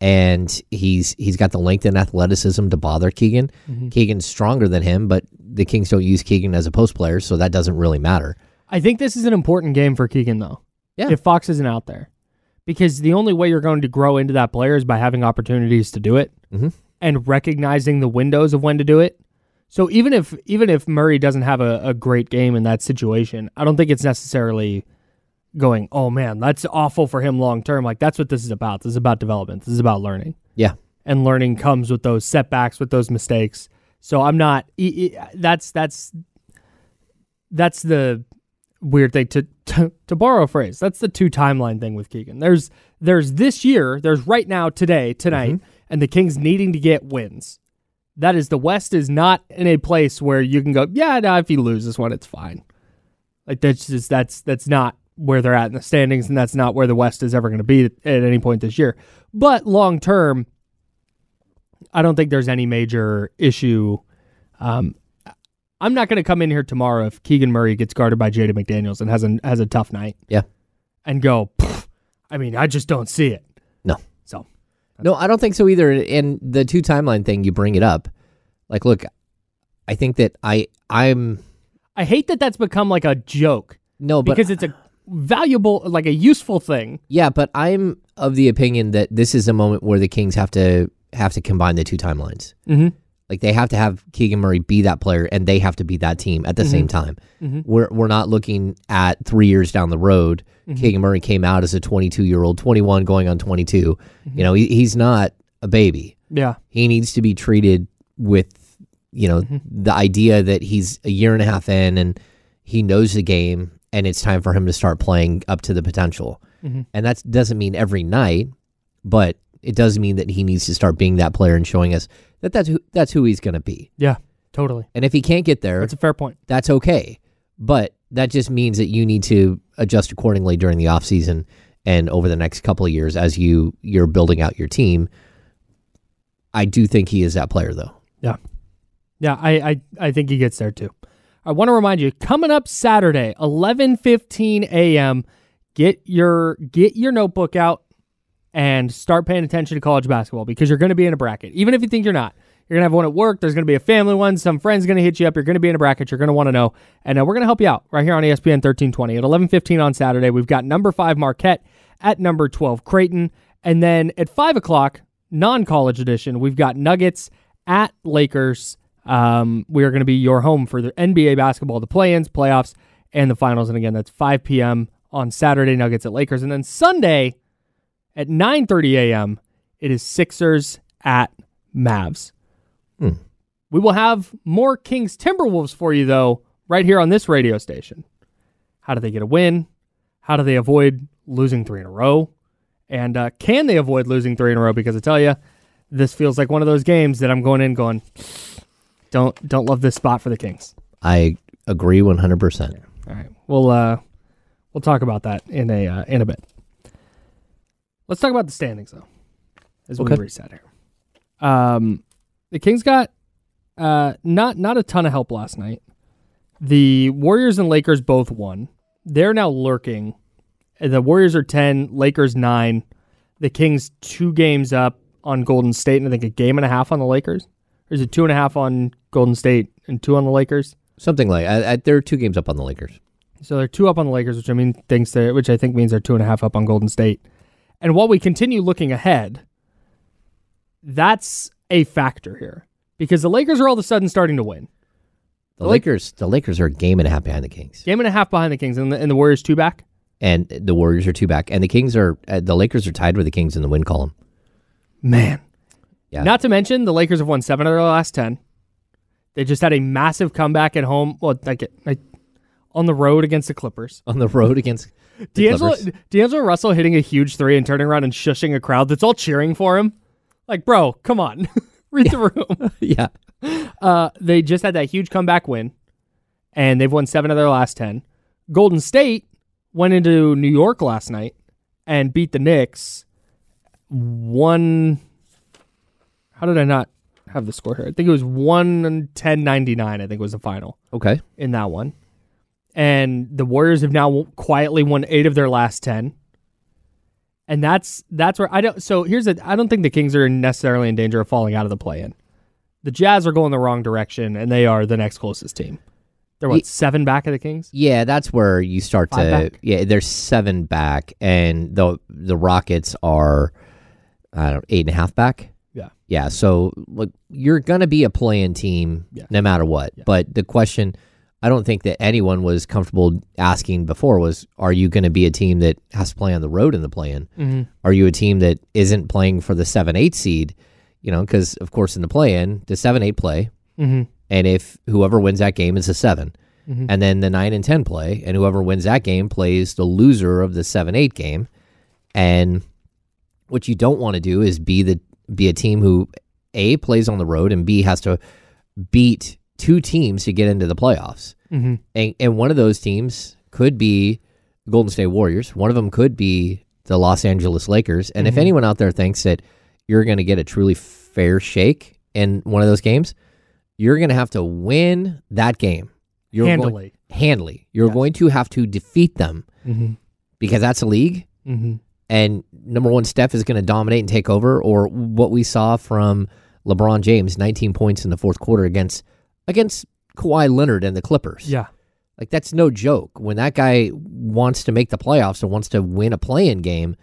and he's he's got the length and athleticism to bother Keegan. Mm-hmm. Keegan's stronger than him, but the Kings don't use Keegan as a post player, so that doesn't really matter. I think this is an important game for Keegan though. Yeah. If Fox isn't out there, because the only way you're going to grow into that player is by having opportunities to do it Mhm. and recognizing the windows of when to do it. So even if even if Murray doesn't have a, a great game in that situation, I don't think it's necessarily going, oh man, that's awful for him long term. Like that's what this is about. This is about development. This is about learning. Yeah, and learning comes with those setbacks, with those mistakes. So I'm not. That's that's that's the weird thing to, to to borrow a phrase. That's the two timeline thing with Keegan. There's there's this year. There's right now, today, tonight, and the Kings needing to get wins. That is the West is not in a place where you can go. Yeah, no, if he loses one, it's fine. Like that's just that's that's not where they're at in the standings, and that's not where the West is ever going to be at any point this year. But long term, I don't think there's any major issue. Um, I'm not going to come in here tomorrow if Keegan Murray gets guarded by Jaden McDaniels and has a has a tough night yeah. and go. I mean, I just don't see it. No. So No, I don't think so either. And the two timeline thing, you bring it up. Like, look, I think that I I'm I hate that that's become like a joke no, but because it's a valuable, like a useful thing. yeah, but I'm of the opinion that this is a moment where the Kings have to have to combine the two timelines. Mm-hmm. Like they have to have Keegan Murray be that player, and they have to be that team at the same mm-hmm. time. Mm-hmm. We're we're not looking at three years down the road. Mm-hmm. Keegan Murray came out as a 22 year old, 21 going on 22. You know, he, he's not a baby. Yeah. he needs to be treated with you know the idea that he's a year and a half in and he knows the game and it's time for him to start playing up to the potential and that doesn't mean every night but it does mean that he needs to start being that player and showing us that that's who, that's who he's going to be Yeah. Totally. and if he can't get there That's a fair point. that's okay but that just means that you need to adjust accordingly during the offseason and over the next couple of years as you you're building out your team i do think he is that player though Yeah. Yeah, I, I, I think he gets there too. I want to remind you, coming up Saturday, eleven fifteen AM, get your get your notebook out and start paying attention to college basketball because you're going to be in a bracket. Even if you think you're not, You're gonna have one at work. There's gonna be a family one. Some friends gonna hit you up. You're gonna be in a bracket. You're gonna want to know, and uh, we're gonna help you out right here on ESPN 1320 at 11:15 on Saturday. We've got number five Marquette at number 12 Creighton, and then at five o'clock non-college edition, we've got Nuggets at Lakers. Um, we are going to be your home for the NBA basketball, the play-ins, playoffs, and the finals. And again, that's 5 p.m. on Saturday. Nuggets at Lakers, and then Sunday at 9:30 a.m. It is Sixers at Mavs. We will have more Kings Timberwolves for you though, right here on this radio station. How do they get a win? How do they avoid losing three in a row? And uh, can they avoid losing three in a row? Because I tell you, this feels like one of those games that I'm going in going, don't don't love this spot for the Kings. I agree 100%. All right, we'll uh, we'll talk about that in a uh, in a bit. Let's talk about the standings though, as we Okay. reset here. Um, the Kings got uh not not a ton of help last night. The Warriors and Lakers both won. They're now lurking. The Warriors are ten, Lakers nine. The Kings two games up on Golden State, and I think a game and a half on the Lakers. Or is it two and a half on Golden State and two on the Lakers? Something like I, I, there are two games up on the Lakers. So they're two up on the Lakers, which I mean thinks they which I think means they're two and a half up on Golden State. And while we continue looking ahead, that's a factor here because the Lakers are all of a sudden starting to win. The Lakers, the Lakers are a game and a half behind the Kings, Game and a half behind the Kings, and the, and the Warriors two back. and the Warriors are two back, and the Kings are uh, the Lakers are tied with the Kings in the win column. Man, Yeah, not to mention the Lakers have won seven of their last ten. They just had a massive comeback at home. Well, like, like on the road against the Clippers. on the road against D'Angelo, D'Angelo Russell hitting a huge three and turning around and shushing a crowd that's all cheering for him. Like, bro, come on, read the room. yeah, Uh, they just had that huge comeback win, and they've won seven of their last ten. Golden State went into New York last night and beat the Knicks. One. How did I not have the score here? I think it was one ten ninety nine. I think was the final okay. in that one. And the Warriors have now quietly won eight of their last ten. And that's that's where I don't. So here's a. I don't think the Kings are necessarily in danger of falling out of the play-in. The Jazz are going the wrong direction, and they are the next closest team. They're what seven back of the Kings. Yeah, that's where you start Five to. back? Yeah, there's seven back, and the the Rockets are, I don't know, eight and a half back. Yeah. Yeah, so look, you're gonna be a playing team Yeah. no matter what. But the question, I don't think that anyone was comfortable asking before was, are you going to be a team that has to play on the road in the play-in? Mm-hmm. Are you a team that isn't playing for the seven eight seed? You know, because of course in the play-in, the seven eight play, Mm-hmm. and if whoever wins that game is a 7 and then the nine and ten play, and whoever wins that game plays the loser of the seven eight game, and what you don't want to do is be the be a team who a plays on the road and b has to beat two teams to get into the playoffs, Mm-hmm. and and one of those teams could be the Golden State Warriors, one of them could be the Los Angeles Lakers, and if anyone out there thinks that you're going to get a truly fair shake in one of those games, you're going to have to win that game. You're Going, Handily. handily. You're Yes. going to have to defeat them Mm-hmm. because that's a league. Mm-hmm. And number one, Steph is going to dominate and take over, or what we saw from LeBron James, 19 points in the fourth quarter against against Kawhi Leonard and the Clippers. Yeah. Like that's no joke. When that guy wants to make the playoffs or wants to win a play-in game,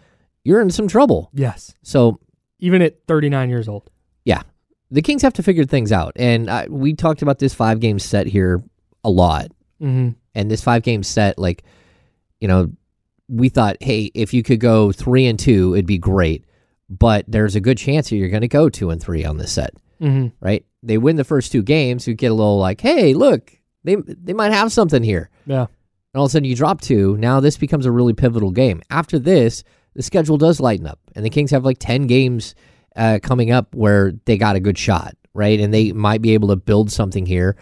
you're in some trouble. Yes. So Even at 39 years old. yeah, the Kings have to figure things out. And I, we talked about this five game set here a lot. Mm-hmm. And this five game set, like, you know, we thought, hey, if you could go three and two, it'd be great. But there's a good chance that you're going to go two and three on this set, Mm-hmm. right? They win the first two games, you get a little like, hey, look, they they might have something here. Yeah. And all of a sudden you drop two. Now this becomes a really pivotal game. After this, the schedule does lighten up, and the Kings have like 10 games uh, coming up where they got a good shot, right? And they might be able to build something here.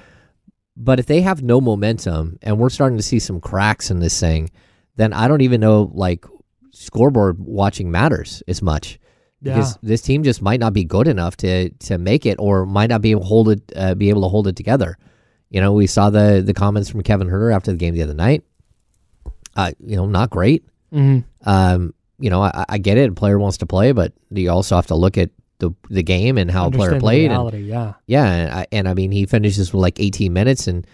But if they have no momentum and we're starting to see some cracks in this thing, then I don't even know like scoreboard watching matters as much because Yeah. this team just might not be good enough to to make it or might not be able to hold it uh, be able to hold it together. You know, we saw the the comments from Kevin Huerter after the game the other night. Uh, you know, not great. Mm-hmm. Um, you know, I, I get it. A player wants to play, but you also have to look at the the game and how a player played. And, yeah. yeah, and I, and I mean he finishes with like 18 minutes, and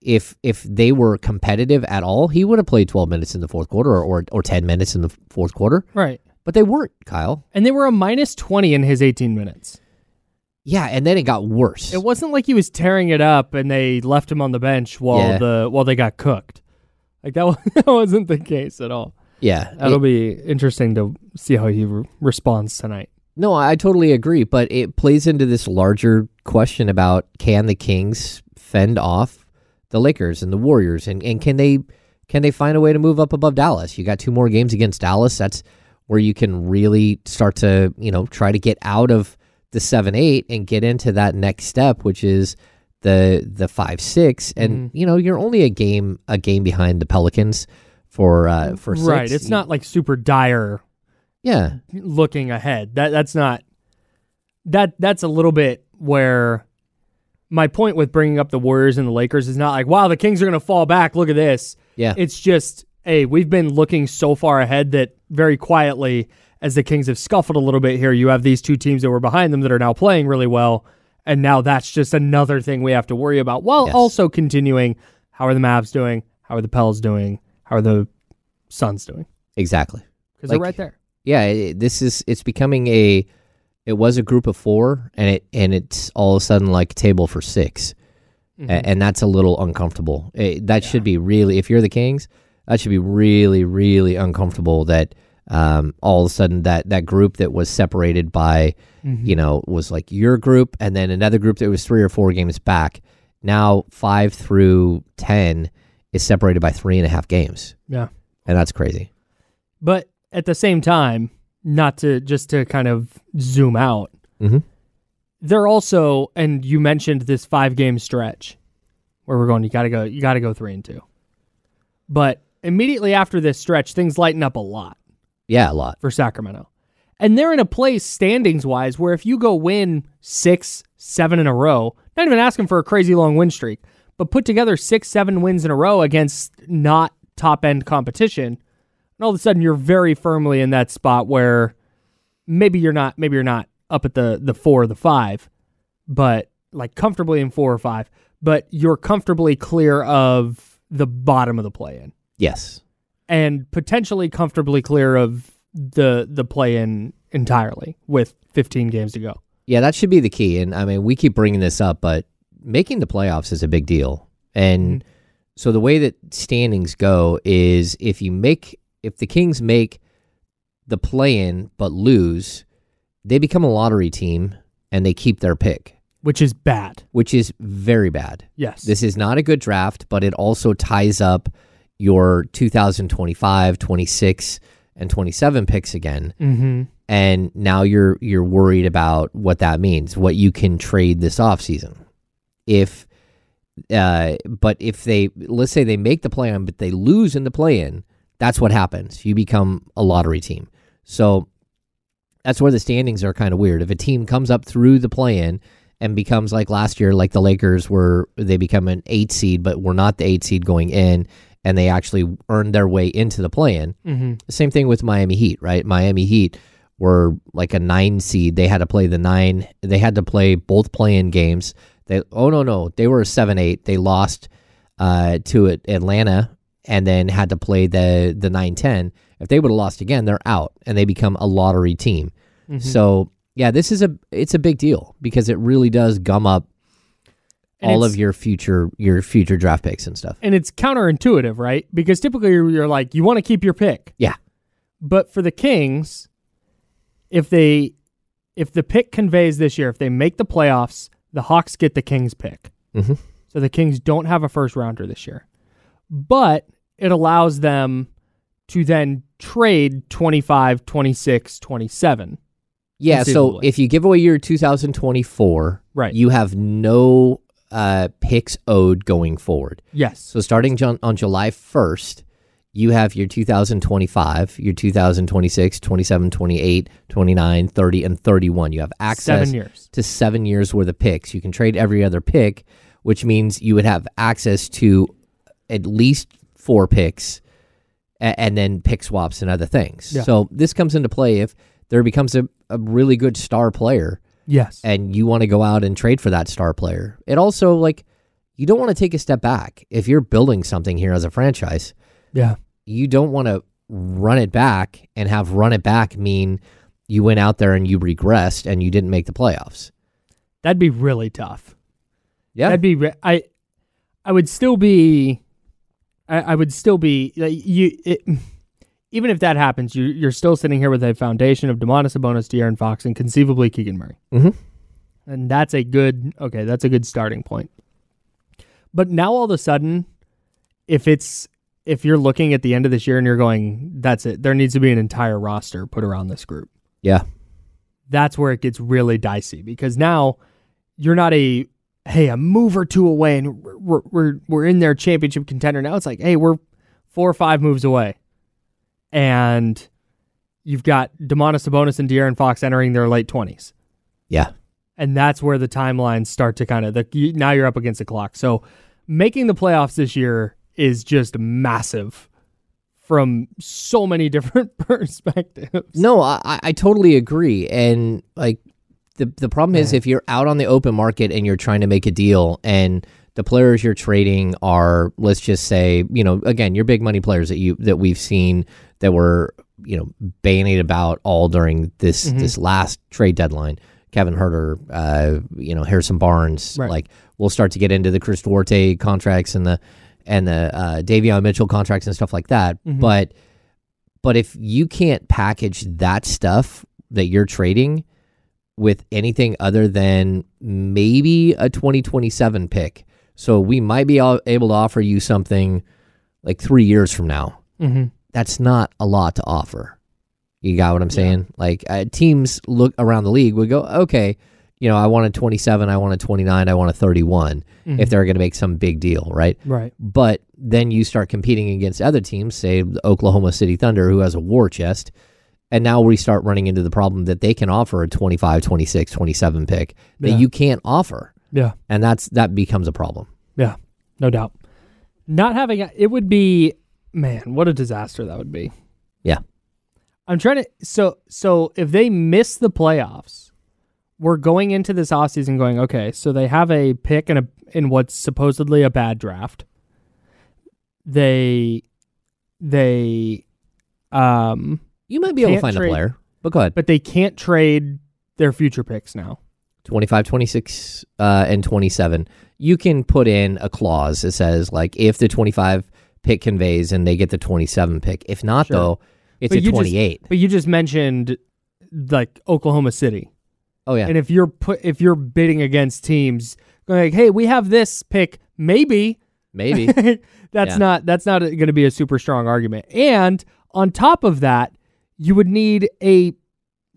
if if they were competitive at all, he would have played 12 minutes in the fourth quarter or or, or 10 minutes in the fourth quarter. Right. But they weren't, Kyle. And they were a minus 20 in his 18 minutes. Yeah, and then it got worse. It wasn't like he was tearing it up and they left him on the bench while Yeah. the while they got cooked. Like that, wa- that wasn't the case at all. yeah, That'll it- be interesting to see how he re- responds tonight. No, I totally agree, but it plays into this larger question about can the Kings fend off the Lakers and the Warriors and, and can they can they find a way to move up above Dallas? You got two more games against Dallas. That's where you can really start to, you know, try to get out of the 7-8 and get into that next step which is the the 5-6 and you know, you're only a game a game behind the Pelicans for uh for six. Right. It's not like super dire Yeah. looking ahead. That that's not that that's a little bit where my point with bringing up the Warriors and the Lakers is not like wow the Kings are going to fall back. Look at this. Yeah. It's just hey we've been looking so far ahead that very quietly as the Kings have scuffled a little bit here. You have these two teams that were behind them that are now playing really well, and now that's just another thing we have to worry about. While Yes. also continuing, how are the Mavs doing? How are the Pels doing? How are the Suns doing? Exactly. Because they're right there. yeah it, this is it's becoming a it was a group of four and it and it's all of a sudden like table for 6 Mm-hmm. A- and that's a little uncomfortable Eh, that should be really if you're the kings that should be really really uncomfortable that um, all of a sudden that that group that was separated by Mm-hmm. you know was like your group and then another group that was three or four games back now five through ten is separated by three and a half games Yeah. and that's crazy But at the same time, not to just to kind of zoom out, Mhm. they're also, and you mentioned this five game stretch where we're going, you got to go, you got to go three and two. But immediately after this stretch, things lighten up a lot yeah a lot for Sacramento. And they're in a place standings wise where if you go win six, seven in a row, not even asking for a crazy long win streak, but put together six, seven wins in a row against not top end competition, and all of a sudden you're very firmly in that spot where maybe you're not maybe you're not up at the the four or the five, but like comfortably in four or five, but you're comfortably clear of the bottom of the play in yes and potentially comfortably clear of the the play in entirely with 15 games to go. Yeah, that should be the key. And I mean, we keep bringing this up, but making the playoffs is a big deal. And mm-hmm. so the way that standings go is if you make, if the Kings make the play in but lose, they become a lottery team and they keep their pick, Which is bad. which is very bad. Yes. This is not a good draft, but it also ties up your 2025, 26, and 27 picks again. mm-hmm. and now you're you're worried about what that means, what you can trade this offseason. If uh but if they let's say they make the play in but they lose in the play in, that's what happens. You become a lottery team. So that's where the standings are kind of weird. If a team comes up through the play in and becomes like last year, like the Lakers were they become an eight seed, but were not the eight seed going in, and they actually earned their way into the play in. Mm-hmm. Same thing with Miami Heat, right? Miami Heat were like a nine seed. They had to play the nine. They had to play both play-in games. They oh no no they were a seven eight. They lost uh, to Atlanta and then had to play the the nine ten. If they would have lost again, they're out and they become a lottery team. So yeah, this is a it's a big deal because it really does gum up And all of your future your future draft picks and stuff. And it's counterintuitive, right? Because typically you're, you're like, you want to keep your pick. Yeah. But for the Kings, if they if the pick conveys this year, if they make the playoffs, the Hawks get the Kings pick. Mhm. So the Kings don't have a first rounder this year. But it allows them to then trade 25, 26, 27. Yeah, so if you give away your 2024, Right. you have no uh, picks owed going forward. Yes. So starting Jan- on July 1st, you have your 2025, your 2026, 27, 28, 29, 30, and 31. You have access Seven years. to seven years worth of picks. You can trade every other pick, which means you would have access to at least four picks a- and then pick swaps and other things. Yeah. So this comes into play if there becomes a, a really good star player Yes. and you want to go out and trade for that star player. It also like you don't want to take a step back. If you're building something here as a franchise, yeah. you don't want to run it back and have run it back mean you went out there and you regressed and you didn't make the playoffs. That'd be really tough. Yeah. That'd be re- I I would still be I, I would still be like, you it, even if that happens, you you're still sitting here with a foundation of Domantas Sabonis, De'Aaron Fox, and conceivably Keegan Murray. Mhm. And that's a good okay, that's a good starting point. But now all of a sudden, if it's if you're looking at the end of this year and you're going, that's it, there needs to be an entire roster put around this group Yeah. that's where it gets really dicey because now you're not a hey a move or two away and we're we're we're in their championship contender now it's like hey we're four or five moves away and you've got Domantas Sabonis and De'Aaron Fox entering their late 20s Yeah. and that's where the timelines start to kind of the you, now you're up against the clock so making the playoffs this year is just massive from so many different perspectives No, I, I- I totally agree. And like the the problem is if you're out on the open market and you're trying to make a deal and the players you're trading are let's just say, you know, again, your big money players that you that we've seen that were, you know, bandied about all during this Mm-hmm. this last trade deadline. Kevin Huerter, uh, you know, Harrison Barnes, Right. like we'll start to get into the Chris Duarte contracts and the and the uh, Davion Mitchell contracts and stuff like that. Mm-hmm. But but if you can't package that stuff that you're trading with anything other than maybe a 2027 pick, so we might be all able to offer you something like three years from now. mm-hmm. That's not a lot to offer. You got what I'm saying? Like uh, teams look around the league would go, okay, you know, I want a 27, I want a 29, I want a 31 if they're going to make some big deal, right? right But then you start competing against other teams, say the Oklahoma City Thunder, who has a war chest. And now we start running into the problem that they can offer a 25, 26, 27 pick that Yeah. you can't offer. yeah And that's that becomes a problem. Yeah, no doubt. Not having a- it would be man, what a disaster that would be. Yeah. I'm trying to so so if they miss the playoffs, we're going into this offseason going, okay, so they have a pick in a in what's supposedly a bad draft. They they um You might be able to find trade- a player, but go ahead. but they can't trade their future picks now. 25, 26, uh, and 27. You can put in a clause that says, like, if the 25 pick conveys and they get the 27 pick. If not, Sure. though, it's But a you just- 28. But you just mentioned like Oklahoma City. oh, yeah. And if you're put if you're bidding against teams going like, "Hey, we have this pick, maybe." Maybe. that's Yeah. not that's not going to be a super strong argument. And on top of that, you would need a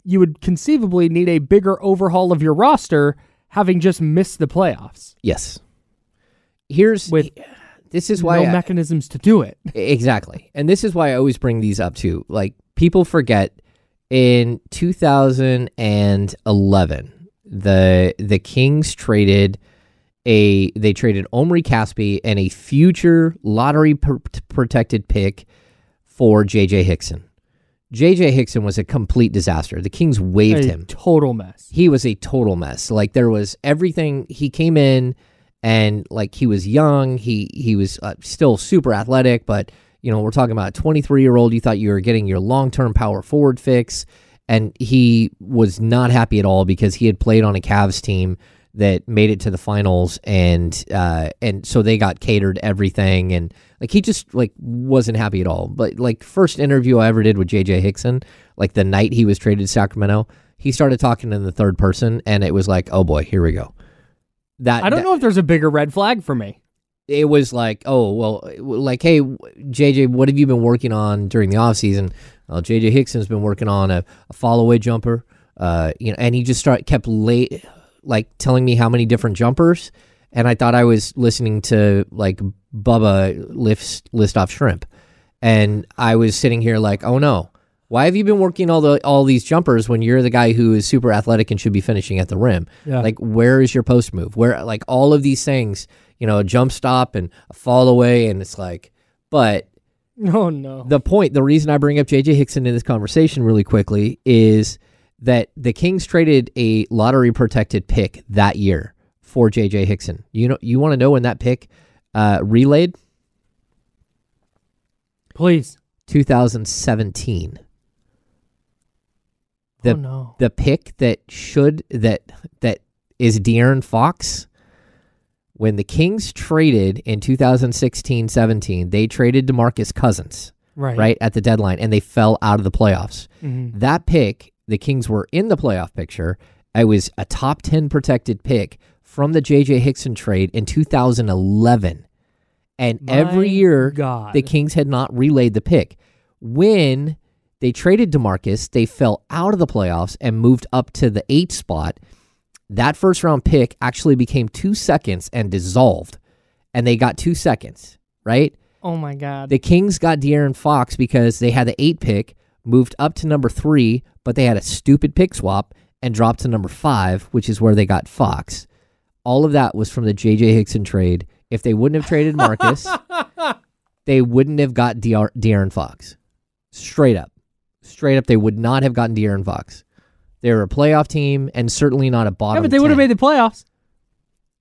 you would conceivably need a bigger overhaul of your roster having just missed the playoffs yes. Here's with this is why no I- mechanisms to do it. Exactly. And this is why I always bring these up too. Like people forget in 2011 the the Kings traded a they traded Omri Caspi and a future lottery pr- protected pick for JJ Hickson. JJ Hickson was a complete disaster. The Kings waived a him total mess. he was a total mess. Like there was everything. He came in and like he was young. He he was uh, still super athletic, but you know we're talking about a 23 year old. You thought you were getting your long term power forward fix, and he was not happy at all because he had played on a Cavs team that made it to the finals and uh and so they got catered everything and like he just like wasn't happy at all but like first interview i ever did with jj hickson like the night he was traded to sacramento he started talking in the third person and it was like oh boy here we go that I don't that- know if there's a bigger red flag for me. it was like, oh, well, like, hey, JJ, what have you been working on during the off season? Well, JJ Hickson's been working on a, a fall away jumper, uh, you know, and he just start kept late, like telling me how many different jumpers, and I thought I was listening to like Bubba lifts list off shrimp, and I was sitting here like, oh no. Why have you been working all the all these jumpers when you're the guy who is super athletic and should be finishing at the rim? Yeah. Like where is your post move? Where like all of these things, you know, a jump stop and a fall away and it's like but Oh no. the point, the reason I bring up JJ Hickson in this conversation really quickly is that the Kings traded a lottery protected pick that year for JJ Hickson. You know, you want to know when that pick uh, relayed? Please. 2017. The oh no. the pick that should that that is De'Aaron Fox. When the Kings traded in 2016-17, they traded DeMarcus Cousins. Right. right at the deadline and they fell out of the playoffs. Mhm. That pick, the Kings were in the playoff picture. It was a top 10 protected pick from the JJ Hickson trade in 2011. And every year God. the Kings had not relayed the pick. When they traded DeMarcus, they fell out of the playoffs and moved up to the 8 spot. That first round pick actually became 2 seconds and dissolved. And they got 2 seconds, right? Oh my God. The Kings got De'Aaron Fox because they had the eight pick, moved up to number three, but they had a stupid pick swap and dropped to number five, which is where they got Fox. All of that was from the JJ Hickson trade. If they wouldn't have traded Marcus, they wouldn't have got De'Aaron Fox. Straight up. Straight up, they would not have gotten De'Aaron Fox. They're a playoff team and certainly not a bottom. yeah, but they would have made the playoffs.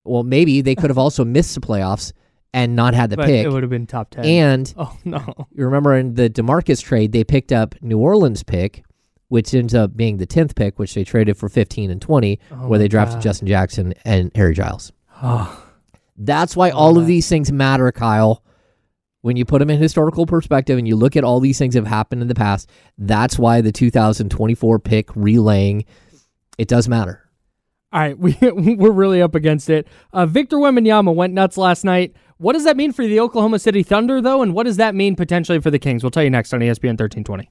Well, maybe they could have also missed the playoffs and not had the but pick. it would have been top ten. And oh no. you remember in the DeMarcus trade, they picked up New Orleans pick, which ends up being the 10th pick, which they traded for 15 and 20, Oh where they drafted God. Justin Jackson and Harry Giles. Oh. That's why all of these things matter, Kyle. When you put them in historical perspective and you look at all these things that have happened in the past, that's why the 2024 pick relaying, it does matter. All right, we we're really up against it. Uh, Victor Wembanyama went nuts last night. What does that mean for the Oklahoma City Thunder, though, and what does that mean potentially for the Kings? We'll tell you next on ESPN 1320.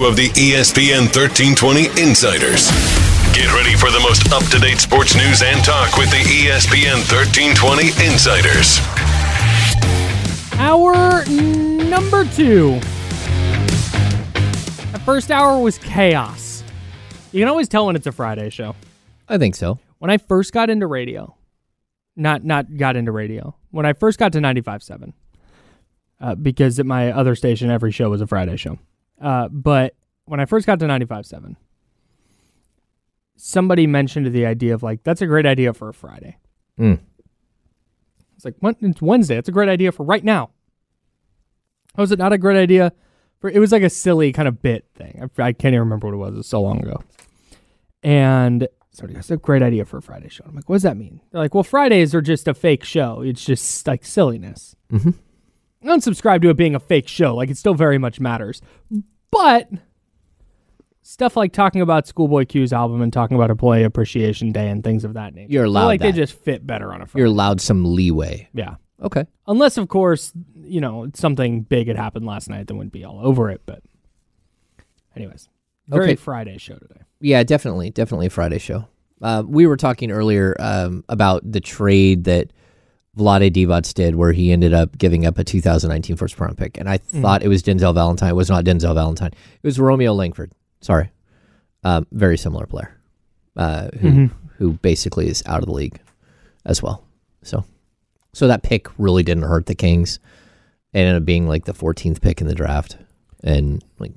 Of the ESPN 1320 Insiders. Get ready for the most up to date sports news and talk with the ESPN 1320 Insiders. Hour number two. The first hour was chaos. You can always tell when it's a Friday show. I think so. When I first got into radio, not not got into radio. When I first got to 95.7, uh, because at my other station, every show was a Friday show. Uh, but when I first got to 95.7, somebody mentioned the idea of like, that's a great idea for a Friday. Mm. It's like, what? It's Wednesday. It's a great idea for right now. How is it not a great idea? For It was like a silly kind of bit thing. I, I can't even remember what it was. It was so long ago. And somebody goes, it's a great idea for a Friday show. I'm like, what does that mean? They're like, well, Fridays are just a fake show. It's just like silliness. Mhm. Unsubscribe to it being a fake show. Like, it still very much matters. But stuff like talking about Schoolboy Q's album and talking about Employee Appreciation Day and things of that nature. You're I feel allowed like they just fit better on a Friday. You're allowed some leeway. yeah. Okay. Unless, of course, you know, something big had happened last night that wouldn't be all over it. But, anyways, very Okay. Friday show today. Yeah, definitely, definitely a Friday show. Uh, we were talking earlier um, about the trade that Vlade Divac did, where he ended up giving up a 2019 first round pick, and I thought it was Denzel Valentine. It was not Denzel Valentine. It was Romeo Langford. Sorry, um, very similar player, uh, who who basically is out of the league as well. So, so that pick really didn't hurt the Kings. It ended up being like the 14th pick in the draft, and like,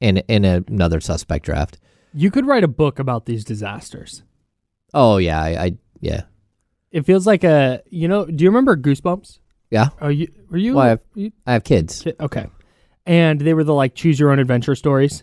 in in another suspect draft. You could write a book about these disasters. Oh yeah, I, I yeah It feels like a, you know, do you remember Goosebumps? yeah. Oh, you were you? Well, I have- you- I have kids. okay. And they were the like choose your own adventure stories.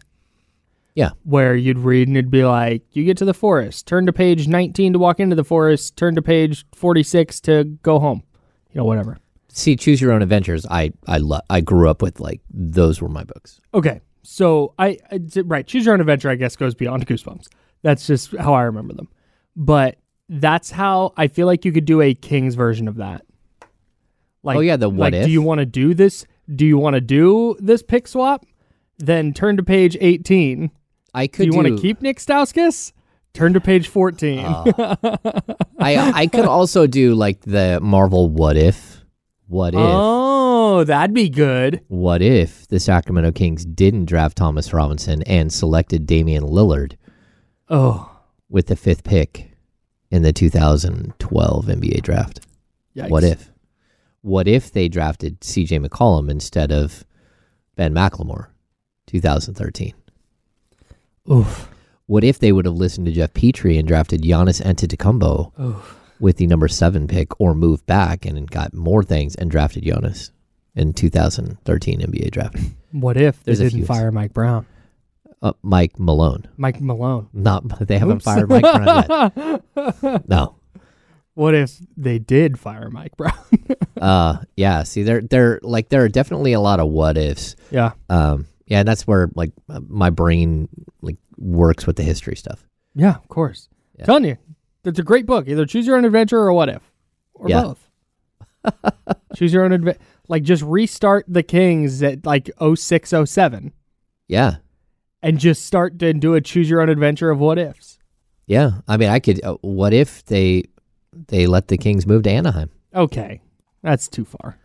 Yeah. Where you'd read and it'd be like, you get to the forest, turn to page 19 to walk into the forest, turn to page 46 to go home. You know, whatever. See, choose your own adventures. I I lo- I grew up with like those were my books. Okay. So I, I right, choose your own adventure I guess goes beyond Goosebumps. That's just how I remember them. But that's how I feel like you could do a King's version of that. Oh, like Oh, yeah, the what like, if? do you want to do this Do you want to do this pick swap? Then turn to page 18. I could. Do you do, want to keep Nick Stauskas? Turn to page 14. I I could also do like the Marvel what if. What if? oh, that'd be good. What if the Sacramento Kings didn't draft Thomas Robinson and selected Damian Lillard Oh, with the fifth pick in the 2012 NBA draft? yikes. What if? What if they drafted CJ McCollum instead of Ben McLemore, 2013? Oof. What if they would have listened to Geoff Petrie and drafted Giannis Antetokounmpo Oof. with the number seven pick, or moved back and got more things and drafted Giannis in 2013 NBA draft? What if they There's didn't fire Mike Brown? Uh, Mike Malone. Mike Malone. Not they haven't Oops. fired Mike Brown yet. No. What if they did fire Mike Brown? Uh yeah, see there there like there are definitely a lot of what ifs. yeah. Um yeah, and that's where like uh, my brain like works with the history stuff. Yeah, of course. Yeah. Telling you, it's a great book. Either choose your own adventure or what if, or Yeah. both. choose your own adventure. Like just restart the Kings at like 06, 07 Yeah. And just start to do a choose your own adventure of what ifs. Yeah. I mean, I could uh, what if they they let the Kings move to Anaheim? Okay, that's too far.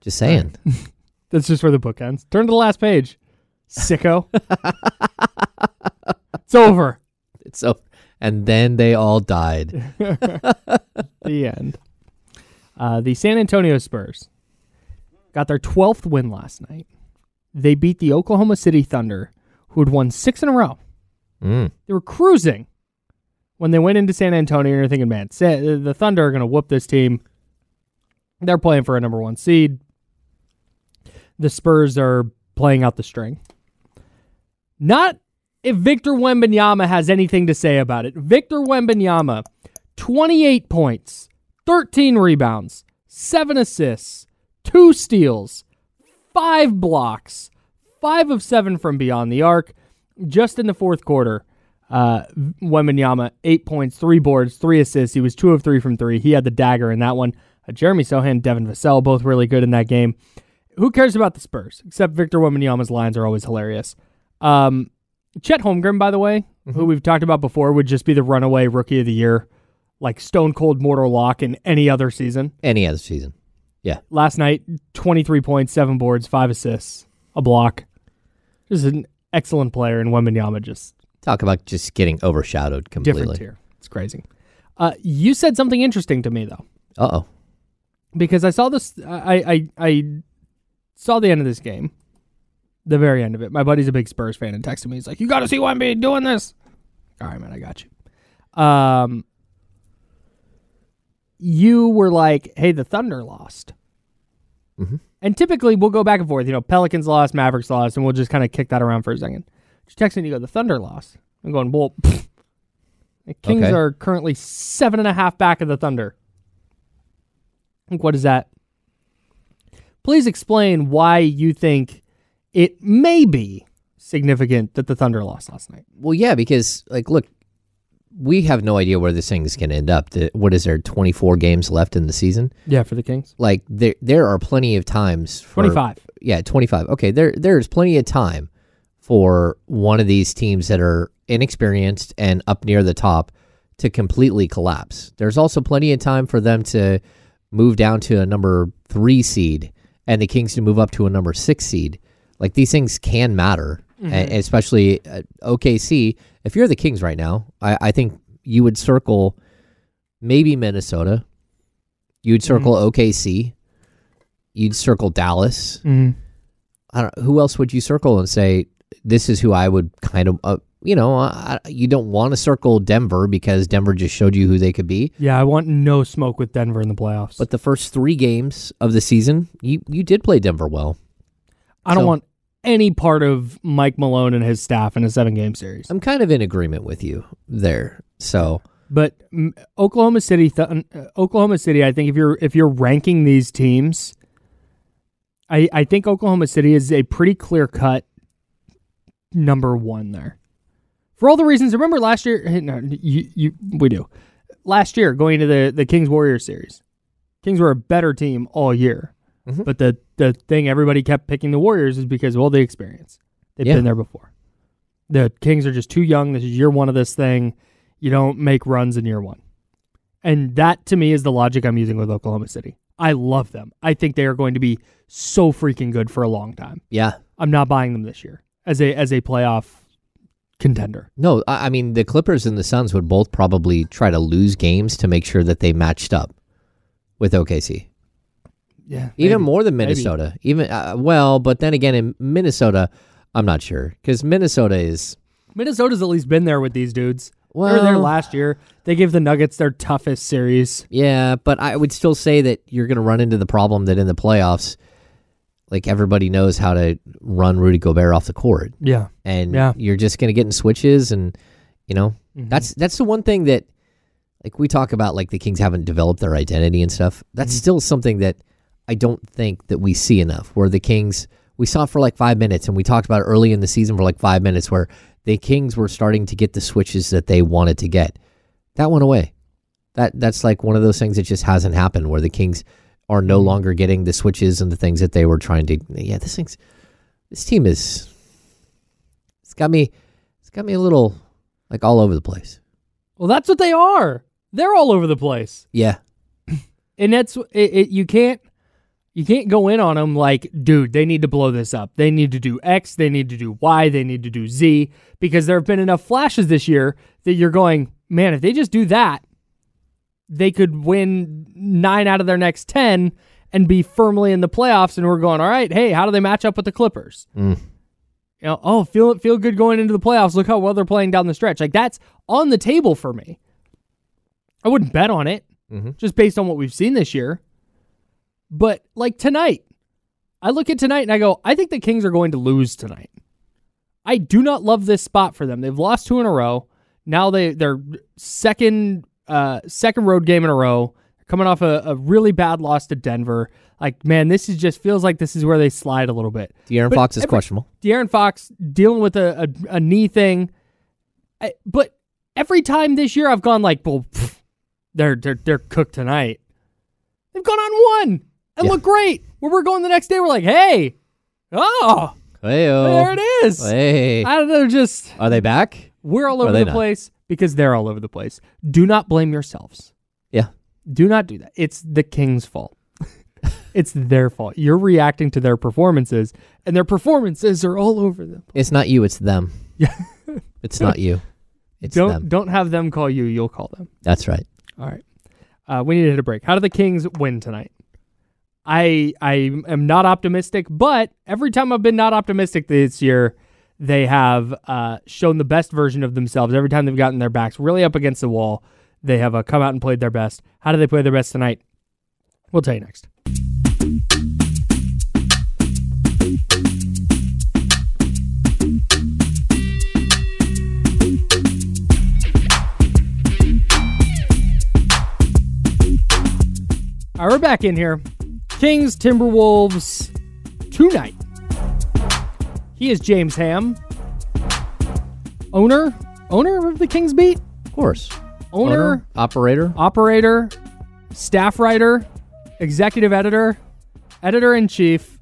Just saying. That's just where the book ends. Turn to the last page, sicko. it's over. It's so and then they all died. the end. Uh, the San Antonio Spurs got their 12th win last night. They beat the Oklahoma City Thunder, who had won six in a row. Mm. They were cruising when they went into San Antonio. And you're thinking, man, the Thunder are going to whoop this team. They're playing for a number one seed. The Spurs are playing out the string. Not if Victor Wembanyama has anything to say about it. Victor Wembanyama, 28 points, 13 rebounds, 7 assists, 2 steals, 5 blocks, 5 of 7 from beyond the arc. Just in the fourth quarter, uh, Wembanyama, 8 points, 3 boards, 3 assists. He was 2 of 3 from 3. He had the dagger in that one. Uh, Jeremy Sochan, Devin Vassell, both really good in that game. Who cares about the Spurs? Except Victor Wembanyama's lines are always hilarious. Um, Chet Holmgren, by the way, who we've talked about before, would just be the runaway rookie of the year, like stone cold mortal lock in any other season. Any other season. Yeah. Last night, 23 points, seven boards, five assists, a block. Just an excellent player, and Wembanyama just Talk about just getting overshadowed completely. different tier. It's crazy. Uh, you said something interesting to me though, Uh oh. because I saw this. I I I saw the end of this game, the very end of it. My buddy's a big Spurs fan and texted me. He's like, "You got to see Wemby doing this." All right, man, I got you. Um, you were like, "Hey, the Thunder lost," Mhm. And typically we'll go back and forth. You know, Pelicans lost, Mavericks lost, and we'll just kind of kick that around for a second. She Just texting you go, "The Thunder lost." I'm going, "Well." pfft. The Kings Okay. are currently seven and a half back of the Thunder. Like, What is that? Please explain why you think it may be significant that the Thunder lost last night. Well, yeah, because like, look, we have no idea where this thing is going to end up. The, what is there? Twenty four games left in the season. Yeah, for the Kings. Like there, there are plenty of times. 25. Yeah, twenty five. Okay, there, there's plenty of time for one of these teams that are inexperienced and up near the top to completely collapse. There's also plenty of time for them to move down to a number three seed and the Kings to move up to a number six seed. Like these things can matter, and especially uh, OKC. If you're the Kings right now, I, I think you would circle maybe Minnesota. You'd circle OKC. You'd circle Dallas. Mm. I don't. Who else would you circle and say this is who I would kind of, uh, you know, uh, you don't want to circle Denver because Denver just showed you who they could be. Yeah, I want no smoke with Denver in the playoffs. But the first three games of the season, you you did play Denver well. I don't want any part of Mike Malone and his staff in a seven game series. I'm kind of in agreement with you there. So But Oklahoma City, th- uh, Oklahoma City. I think if you're if you're ranking these teams, I I think Oklahoma City is a pretty clear cut number one there. For all the reasons, remember last year? No, you you we do. Last year, going to the the Kings Warriors series, Kings were a better team all year. Mhm. But the the thing everybody kept picking the Warriors is because well, the experience. They've Yeah. been there before. The Kings are just too young. This is year one of this thing. You don't make runs in year one. And that to me is the logic I'm using with Oklahoma City. I love them. I think they are going to be so freaking good for a long time. Yeah. I'm not buying them this year as a as a playoff contender. No, I, I mean the Clippers and the Suns would both probably try to lose games to make sure that they matched up with OKC. Yeah. Even maybe. more than Maybe. Minnesota. Even uh, well, but then again in Minnesota, I'm not sure because Minnesota is Minnesota's at least been there with these dudes. they were there last year. They gave the Nuggets their toughest series. yeah, but I would still say that you're going to run into the problem that in the playoffs, like everybody knows how to run Rudy Gobert off the court. Yeah. and Yeah. you're just going to get in switches and you know Mhm. that's that's the one thing that like we talk about like the kings haven't developed their identity and stuff that's Mm-hmm. still something that i don't think that we see enough where the kings we saw for like five minutes and we talked about it early in the season for like five minutes where the kings were starting to get the switches that they wanted to get that went away that that's like one of those things that just hasn't happened where the kings are no Mm-hmm. longer getting the switches and the things that they were trying to yeah this thing's this team is it's got me it's got me a little like all over the place. Well, that's what they are. They're all over the place. Yeah. and that's it, it, you can't you can't go in on them like dude they need to blow this up they need to do x they need to do y they need to do z because there have been enough flashes this year that you're going man if they just do that they could win nine out of their next ten and be firmly in the playoffs and we're going all right hey how do they match up with the clippers Mm. you know oh feel feel good going into the playoffs look how well they're playing down the stretch like that's on the table for me i wouldn't bet on it Mhm. just based on what we've seen this year. But like tonight, I look at tonight and I go, I think the Kings are going to lose tonight. I do not love this spot for them. They've lost two in a row. Now they they're second uh second road game in a row. Coming off a, a really bad loss to Denver. Like, man, this is just feels like this is where they slide a little bit. De'Aaron But Fox is every- questionable. De'Aaron Fox dealing with a, a, a knee thing. I, but every time this year I've gone like, well, pff, they're they're they're cooked tonight. They've gone on one and Yeah. look great. Where we're going the next day, we're like, hey, oh, Hey, there it is. Hey. I don't know, just Are they back? we're all over the not? place because they're all over the place. Do not blame yourselves. Yeah. Do not do that. It's the Kings' fault. it's their fault. You're reacting to their performances, and their performances are all over them. It's not you, it's them. Yeah. It's not you. It's don't them. don't have them call you. You'll call them. That's right. All right. Uh, we need to hit a break. How do the Kings win tonight? I I am not optimistic, but every time I've been not optimistic this year, they have uh, shown the best version of themselves. Every time they've gotten their backs really up against the wall, they have uh, come out and played their best. How do they play their best tonight? We'll tell you next. All right, we're back in here. Kings, Timberwolves, tonight. He is James Ham, owner, owner of the Kings beat, Of course. owner, operator. operator, staff writer, executive editor, editor in chief,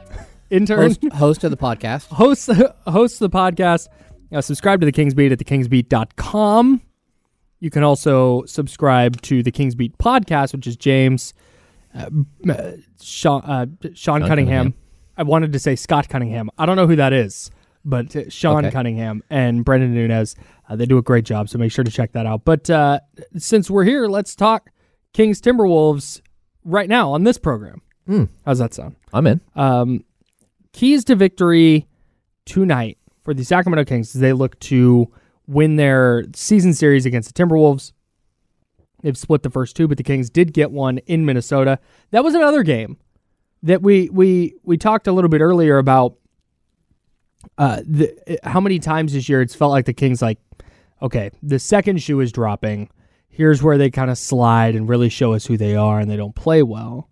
intern, Host, host of the podcast. host hosts the podcast. Uh, subscribe to the Kings Beat at thekingsbeat.com. You can also subscribe to the Kings Beat podcast, which is James, uh, uh, Sean, uh, Sean, Cunningham. Cunningham. I wanted to say Scott Cunningham. I don't know who that is, but Sean Okay. Cunningham and Brendan Nunez. Uh, they do a great job, so make sure to check that out. But uh, since we're here, let's talk Kings Timberwolves right now on this program. Hmm. How's that sound? I'm in. Um, keys to victory tonight for the Sacramento Kings as they look to win their season series against the Timberwolves. They've split the first two, but the Kings did get one in Minnesota. That was another game that we we we talked a little bit earlier about uh the, how many times this year it's felt like the Kings like okay, the second shoe is dropping. Here's where they kind of slide and really show us who they are and they don't play well.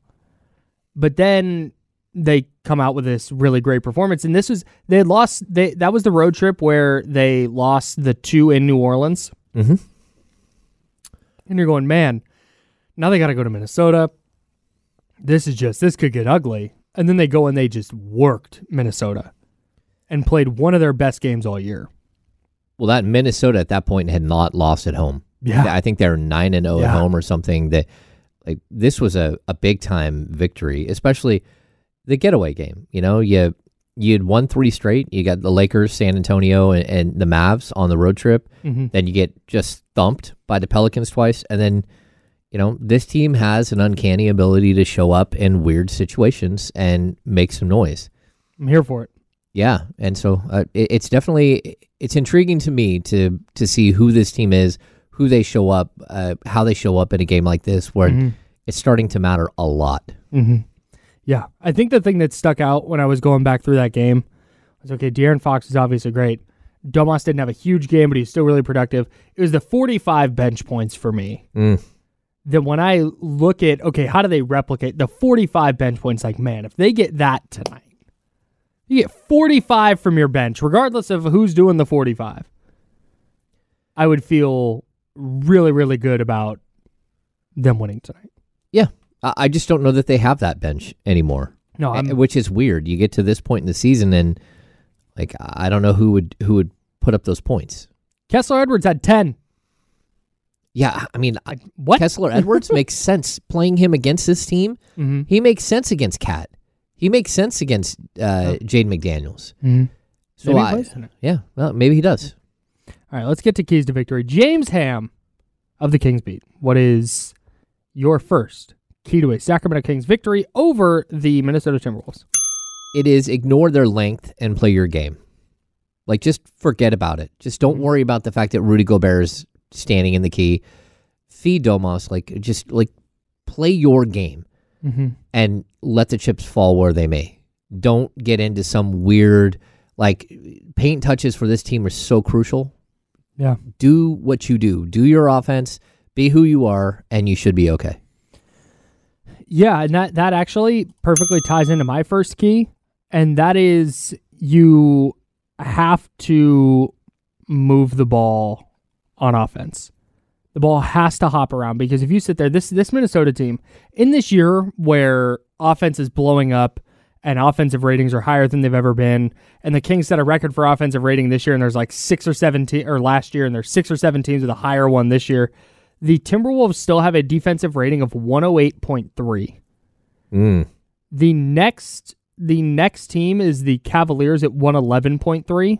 But then they come out with this really great performance and this was they lost they that was the road trip where they lost the two in New Orleans. Mhm. And you're going, "Man, now they got to go to Minnesota. this is just this could get ugly. And then they go and they just worked Minnesota and played one of their best games all year. Well, that Minnesota at that point had not lost at home. Yeah. I think they're nine and zero at home or something. That like this was a, a big time victory, especially the getaway game. You know, you you had won three straight. You got the Lakers, San Antonio, and, and the Mavs on the road trip. Mhm. Then you get just thumped by the Pelicans twice, and then you know this team has an uncanny ability to show up in weird situations and make some noise. I'm here for it. Yeah, and so uh, it, it's definitely it's intriguing to me to to see who this team is, who they show up, uh, how they show up in a game like this, where Mhm. it's starting to matter a lot. hmm Yeah, I think the thing that stuck out when I was going back through that game was okay. De'Aaron Fox is obviously great. Domas didn't have a huge game, but he's still really productive. It was the 45 bench points for me. Mm. That when I look at okay, how do they replicate the 45 bench points? Like, man, if they get that tonight, you get 45 from your bench, regardless of who's doing the 45. I would feel really, really good about them winning tonight. Yeah, I, just don't know that they have that bench anymore. No, Uh, I'm- which is weird. You get to this point in the season, and like I don't know who would who would put up those points. Kessler Edwards had 10. Yeah, I mean, I- what? Kessler Edwards makes sense playing him against this team. Mhm. He makes sense against KAT. He makes sense against uh, Jade McDaniels. Mhm. So I- yeah, well, maybe he does. All right, let's get to keys to victory. James Ham of the Kings beat. What is your first key to a Sacramento Kings victory over the Minnesota Timberwolves? It is ignore their length and play your game. Like just forget about it. Just don't worry about the fact that Rudy Gobert is standing in the key. Feed Domas like just like play your game Mm-hmm. and let the chips fall where they may. Don't get into some weird like paint touches for this team are so crucial. Yeah. Do what you do. Do your offense. Be who you are, and you should be okay. Yeah, and that that actually perfectly ties into my first key, and that is you have to move the ball on offense. The ball has to hop around because if you sit there, this this Minnesota team in this year where offense is blowing up and offensive ratings are higher than they've ever been, and the Kings set a record for offensive rating this year, and there's like six or seven te- or last year, and there's six or seven teams with a higher one this year. The Timberwolves still have a defensive rating of 108.3. Mm. The next the next team is the Cavaliers at 111.3.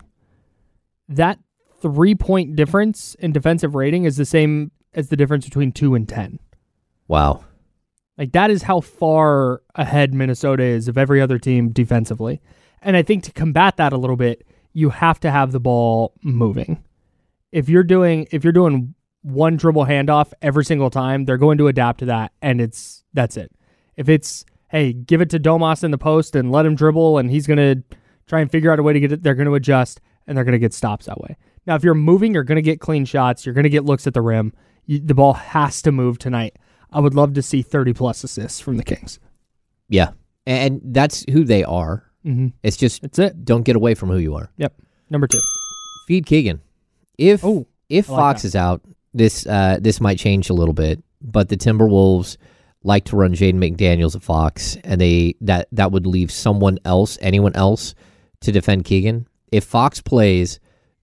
That 3 point difference in defensive rating is the same as the difference between 2 and 10. Wow. Like that is how far ahead Minnesota is of every other team defensively. And I think to combat that a little bit, you have to have the ball moving. If you're doing if you're doing one dribble handoff every single time, they're going to adapt to that and it's that's it. If it's hey, give it to Domas in the post and let him dribble and he's going to try and figure out a way to get it, they're going to adjust and they're going to get stops that way. Now, if you're moving, you're going to get clean shots, you're going to get looks at the rim. You, the ball has to move tonight. I would love to see 30 plus assists from the Kings. Yeah. And that's who they are. Mhm. It's just That's it. don't get away from who you are. Yep. Number two. Feed Keegan. If Oh, if like Fox that. is out, this uh, this might change a little bit. But the Timberwolves like to run Jaden McDaniels at Fox, and they that that would leave someone else, anyone else, to defend Keegan. If Fox plays,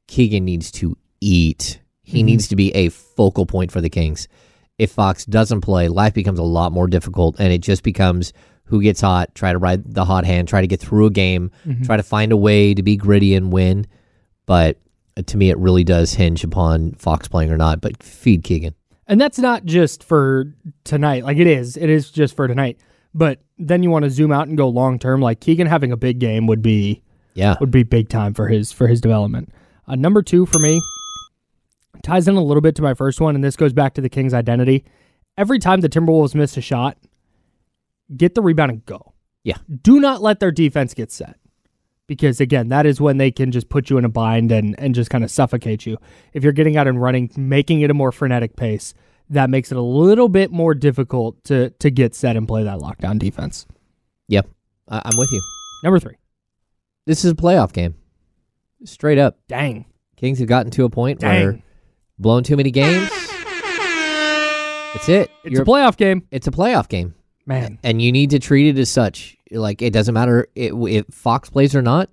Keegan needs to eat. He Mhm. needs to be a focal point for the Kings. If Fox doesn't play, life becomes a lot more difficult, and it just becomes who gets hot, try to ride the hot hand, try to get through a game, Mhm. try to find a way to be gritty and win. But to me, it really does hinge upon Fox playing or not. But feed Keegan. And that's not just for tonight. Like it is. It is just for tonight. But then you want to zoom out and go long term. Like Keegan having a big game would be Yeah. would be big time for his for his development. Uh, number two for me ties in a little bit to my first one, and this goes back to the Kings' identity. Every time the Timberwolves miss a shot, get the rebound and go. Yeah. Do not let their defense get set. Because again, that is when they can just put you in a bind and, and just kind of suffocate you. If you're getting out and running, making it a more frenetic pace, that makes it a little bit more difficult to to get set and play that lockdown defense. Yep. I- I'm with you. Number three. This is a playoff game. Straight up. Dang. Kings have gotten to a point Dang. where blown too many games. That's it. It's a playoff game. It's a playoff game. Man. and you need to treat it as such. Like it doesn't matter if, if Fox plays or not.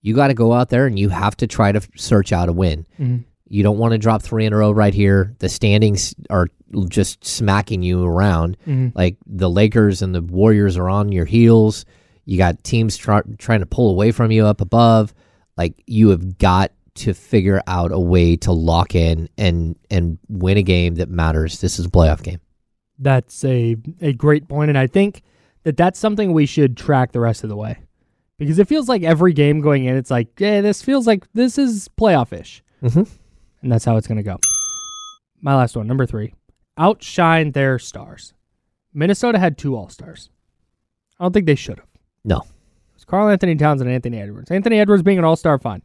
You got to go out there and you have to try to search out a win. Mhm. You don't want to drop three in a row right here. The standings are just smacking you around. Mhm. Like the Lakers and the Warriors are on your heels. You got teams try, trying to pull away from you up above. Like you have got to figure out a way to lock in and and win a game that matters. This is a playoff game. That's a a great point, and I think that that's something we should track the rest of the way, because it feels like every game going in, it's like, yeah, this feels like this is playoff ish, Mhm. and that's how it's gonna go. My last one, number three, outshine their stars. Minnesota had two All Stars. I don't think they should have. No. It was Karl-Anthony Towns and Anthony Edwards. Anthony Edwards being an All Star, fine.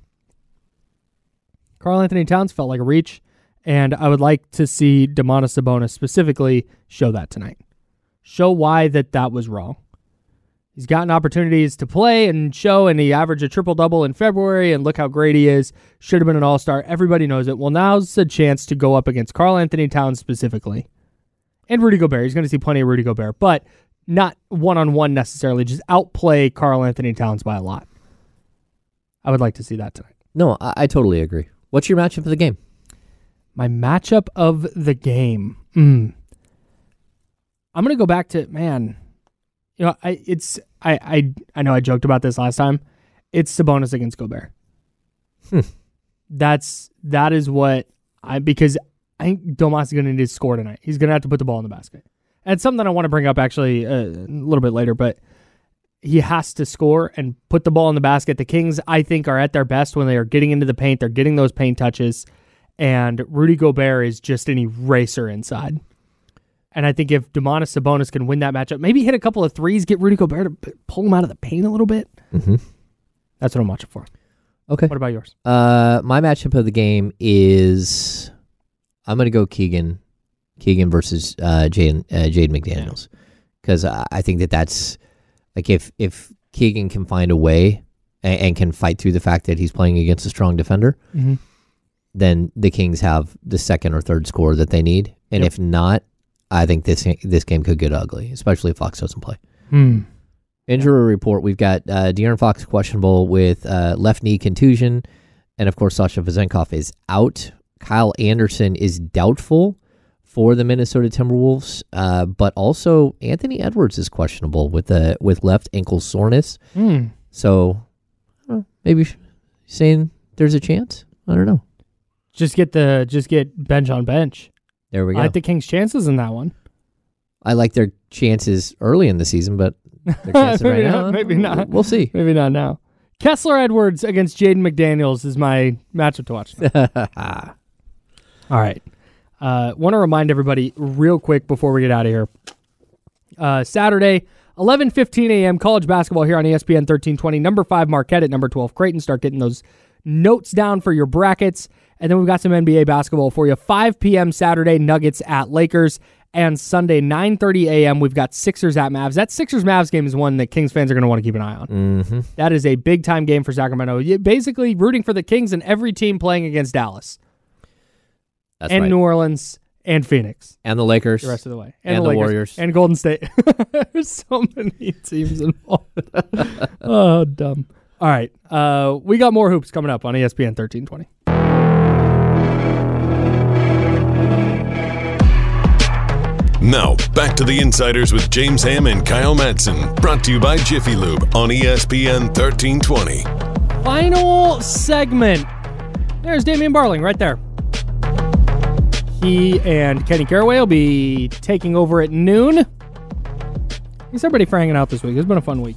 Karl-Anthony Towns felt like a reach, and I would like to see Domantas Sabonis specifically show that tonight. Show why that that was wrong. He's gotten opportunities to play and show, and he averaged a triple double in February, and look how great he is. Should have been an all star. Everybody knows it. Well, now's the chance to go up against Karl-Anthony Towns specifically, and Rudy Gobert. He's going to see plenty of Rudy Gobert, but not one on one necessarily. Just outplay Karl-Anthony Towns by a lot. I would like to see that tonight. No, I, I totally agree. What's your matchup of the game? My matchup of the game. Mm. I'm gonna go back to man. You know, I it's I I I know I joked about this last time. It's Sabonis against Gobert. Hmm. That's that is what I because I think Domas is gonna need to score tonight. He's gonna have to put the ball in the basket. And something that I want to bring up actually uh, a little bit later, but he has to score and put the ball in the basket. The Kings, I think, are at their best when they are getting into the paint. They're getting those paint touches, and Rudy Gobert is just an eraser inside. And I think if Domantas Sabonis can win that matchup, maybe hit a couple of threes, get Rudy Gobert to pull him out of the paint a little bit. Mm-hmm. That's what I'm watching for. Okay. What about yours? Uh, my matchup of the game is I'm going to go Keegan, Keegan versus uh, Jade uh, Jade McDaniels, because I, I think that that's like if if Keegan can find a way and, and can fight through the fact that he's playing against a strong defender, Mhm. then the Kings have the second or third score that they need, and Yep. if not, I think this this game could get ugly, especially if Fox doesn't play. Hmm. Injury report: We've got uh, De'Aaron Fox questionable with uh, left knee contusion, and of course Sasha Vezenkov is out. Kyle Anderson is doubtful for the Minnesota Timberwolves, uh, but also Anthony Edwards is questionable with the with left ankle soreness. Hmm. So maybe saying there's a chance. I don't know. Just get the just get bench on bench. There we go. I like the Kings' chances in that one. I like their chances early in the season, but their chances right maybe, now, not, maybe not. We'll see. Maybe not now. Kessler Edwards against Jaden McDaniels is my matchup to watch. All right. Uh, Want to remind everybody real quick before we get out of here. Uh, Saturday, 11:15 a.m. college basketball here on ESPN 1320. Number five Marquette at number 12 Creighton. Start getting those notes down for your brackets, and then we've got some NBA basketball for you. 5 p.m. Saturday Nuggets at Lakers, and Sunday 9:30 a.m. We've got Sixers at Mavs. That Sixers Mavs game is one that Kings fans are going to want to keep an eye on. Mm-hmm. That is a big time game for Sacramento. Basically, rooting for the Kings and every team playing against Dallas That's and right. New Orleans and Phoenix and the Lakers the rest of the way, and, the, Lakers, Warriors. and Golden State. There's so many teams involved. oh, dumb. All right, uh, we got more hoops coming up on ESPN 1320. Now, back to the Insiders with James Ham and Kyle Madsen. Brought to you by Jiffy Lube on ESPN 1320. Final segment. There's Damian Barling right there. He and Kenny Caraway will be taking over at noon. Thanks everybody for hanging out this week. It's been a fun week.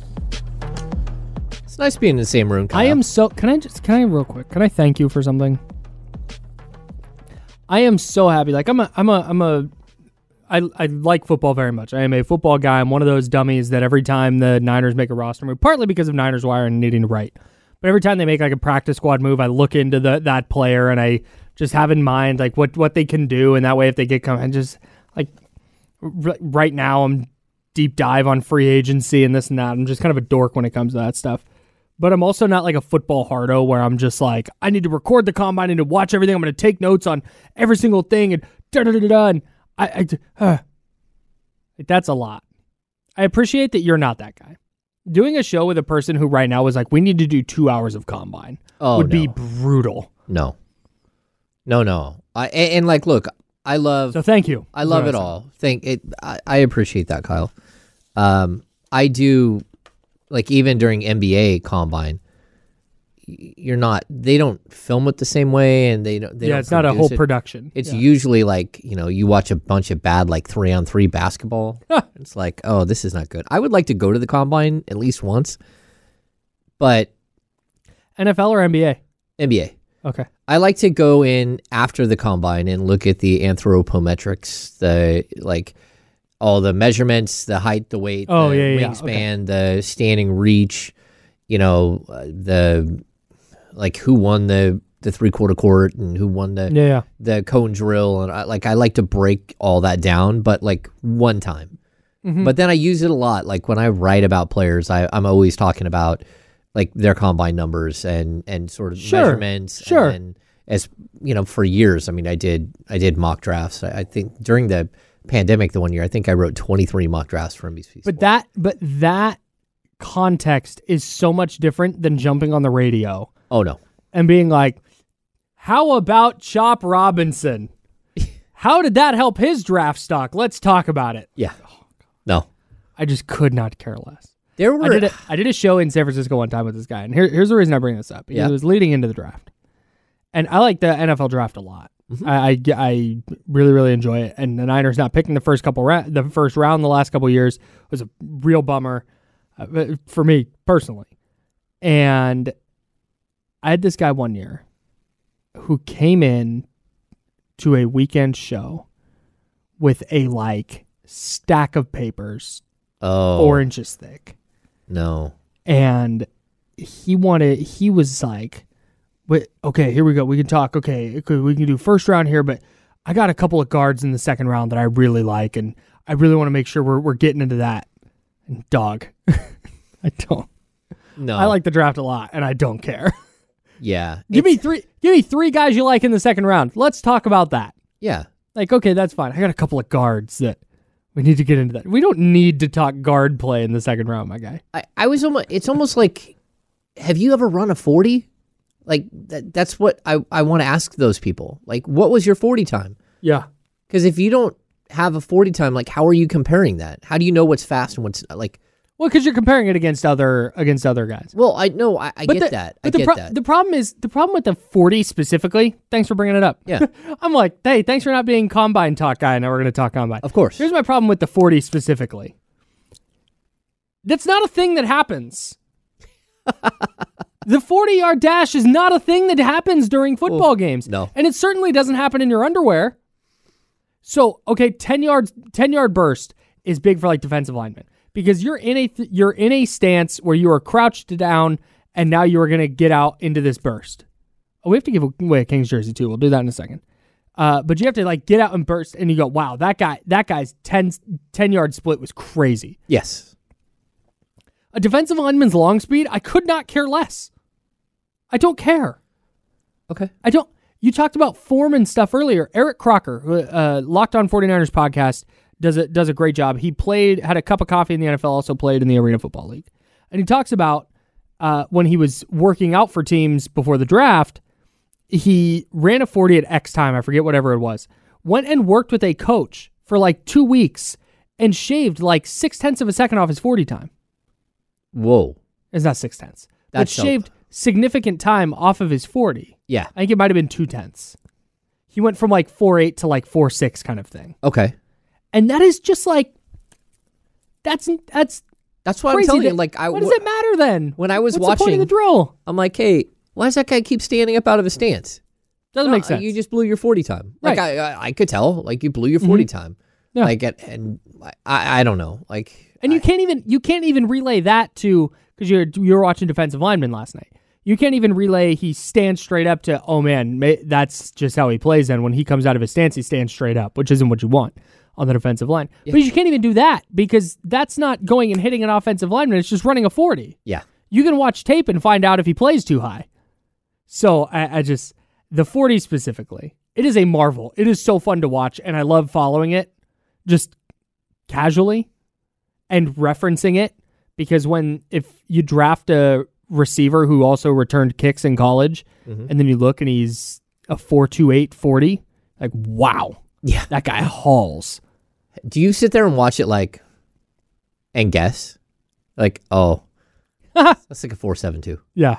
It's nice being in the same room. I am so. Can I just? Can I real quick? Can I thank you for something? I am so happy. Like I'm a. I'm a. I'm a. I, I like football very much. I am a football guy. I'm one of those dummies that every time the Niners make a roster move, partly because of Niners Wire and needing to write, but every time they make like a practice squad move, I look into the that player and I just have in mind like what what they can do, and that way if they get come and just like r- right now I'm deep dive on free agency and this and that. I'm just kind of a dork when it comes to that stuff. But I'm also not like a football hardo where I'm just like, I need to record the combine, need to watch everything. I'm going to take notes on every single thing and da da da da. I, I uh, that's a lot. I appreciate that you're not that guy. Doing a show with a person who right now was like, we need to do two hours of combine Oh, would be brutal. No. No, no. I and, and like, look, I love. So thank you. I love it all. Thank it. I, I appreciate that, Kyle. Um, I do, like even during NBA combine, you're not. They don't film it the same way, and they don't. They yeah, don't it's not a whole it. production. It's Yeah. usually like you know you watch a bunch of bad like three on three basketball. it's like oh this is not good. I would like to go to the combine at least once, but NFL or NBA. NBA. Okay. I like to go in after the combine and look at the anthropometrics, the like all the measurements, the height, the weight, Oh, the yeah, yeah, yeah. wingspan, the standing reach, you know, uh, the like who won the the three quarter court and who won the Yeah, yeah. the cone drill and I, like I like to break all that down, but like one time. Mhm. But then I use it a lot. Like when I write about players, I, I'm always talking about like their combine numbers and and sort of Sure, measurements. sure. And as you know, for years, I mean, I did I did mock drafts. I, I think during the pandemic, the one year, I think I wrote 23 mock drafts for NBC. But that but that context is so much different than jumping on the radio Oh no, and being like, "How about Chop Robinson? How did that help his draft stock? Let's talk about it." yeah, no. I just could not care less. There I were did a, I did a show in San Francisco one time with this guy, and here, here's the reason I bring this up. Yeah. It was leading into the draft, and I like the NFL draft a lot. Mm-hmm. I, I I really really enjoy it, and the Niners not picking the first couple ra- the first round the last couple years was a real bummer uh, for me personally. And I had this guy one year who came in to a weekend show with a like stack of papers oh. four inches thick. No. and he wanted he was like wait okay here we go. We can talk. Okay we can do first round here but i got a couple of guards in the second round that i really like and i really want to make sure we're, we're getting into that. And dog i don't. No, i like the draft a lot and i don't care yeah, give me three give me three guys you like in the second round. Let's talk about that. Yeah. like okay that's fine. I got a couple of guards that we need to get into that. We don't need to talk guard play in the second round my guy. I, I was almost it's almost like have you ever run a 40 like that, that's what i, I want to ask those people. Like what was your 40 time? Yeah. Because if you don't have a 40 time like how are you comparing that? How do you know what's fast and what's like well because you're comparing it against other against other guys well i know i, I get the- that i but the get pro- that The problem is the problem with the 40 specifically. Thanks for bringing it up. Yeah. I'm like, hey, thanks for not being combine talk guy. Now we're going to talk combine. of course Here's my problem with the 40 specifically. That's not a thing that happens. the 40 yard dash is not a thing that happens during football games. no. And it certainly doesn't happen in your underwear. So, okay, 10 yards 10 yard burst is big for like defensive linemen because you're in a th- you're in a stance where you are crouched down and now you are going to get out into this burst. Oh, we have to give away a Kings jersey too. We'll do that in a second. Uh, but you have to like get out and burst and you go, "Wow, that guy that guy's 10 10 yard split was crazy." yes A defensive lineman's long speed, I could not care less. I don't care. okay I don't. You talked about form and stuff earlier. Eric Crocker, uh, Locked On 49ers podcast, does a, does a great job. He played, had a cup of coffee in the NFL, also played in the Arena Football League. And he talks about uh, when he was working out for teams before the draft, he ran a 40 at X time. I forget whatever it was. Went and worked with a coach for like two weeks and shaved like six tenths of a second off his 40 time. whoa It's not six tenths, That's so- shaved significant time off of his 40. yeah I think it might have been two tenths. He went from like four eight to like four six kind of thing, okay and that is just like that's that's that's what crazy. i'm telling you like i what does it matter then? when i was What's the point watching of the drill? i'm like hey why does that guy keep standing up out of his stance Doesn't No, make sense. You just blew your 40 time. Like Right. I, I, I could tell. Like you blew your mm-hmm. 40 time. Yeah. Like and, and I, I don't know. Like and you can't even you can't even relay that to because you're you were watching defensive lineman last night. You can't even relay he stands straight up to oh man ma- that's just how he plays. Then when he comes out of his stance, he stands straight up, which isn't what you want on the defensive line. But you can't even do that because that's not going and hitting an offensive lineman. It's just running a forty. Yeah. you can watch tape and find out if he plays too high. So I, I just the 40 specifically, it is a marvel. It is so fun to watch, and I love following it just casually. and referencing it because when if you draft a receiver who also returned kicks in college Mhm. and then you look and he's a 428 40 like wow Yeah. that guy hauls Do you sit there and watch it like and guess? Like, oh, that's like a four seven two. yeah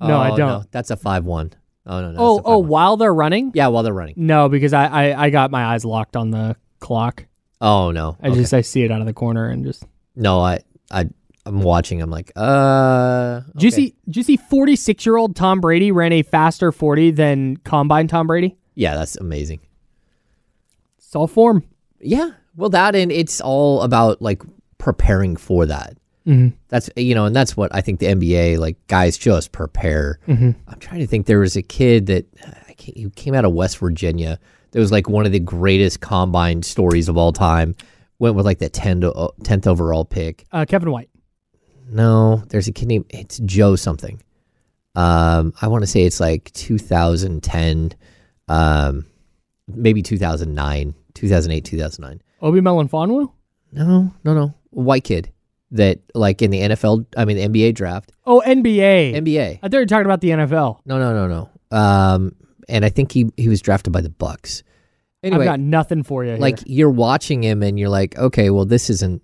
no i Oh, don't That's a five one. Oh no, no. oh that's a oh 5-1. while they're running yeah, while they're running. no because I, I i got my eyes locked on the clock Oh no. i Okay. just i see it out of the corner and just no. I I I'm watching. I'm like, uh. do you okay. see do you see 46 year old tom brady ran a faster 40 than combine tom brady Yeah, that's amazing. it's all form Yeah. Well, that and it's all about like preparing for that. Mhm. That's you know, and that's what I think the NBA like guys just prepare. Mhm. I'm trying to think. There was a kid that I can't, who came out of West Virginia. That was like one of the greatest combine stories of all time. Went with like the 10 to, uh, 10th overall pick. uh, kevin white No, there's a kid named it's Joe something. Um, I want to say it's like 2010, um, maybe 2009, 2008, 2009. Obi melifonwu No, no, no. White kid that like in the NFL, I mean the NBA draft. oh nba NBA. i thought you were talking about the nfl No, no, no, no. Um, and I think he he was drafted by the Bucks. Anyway, i've got nothing for you like you're watching him and you're like, okay, well this isn't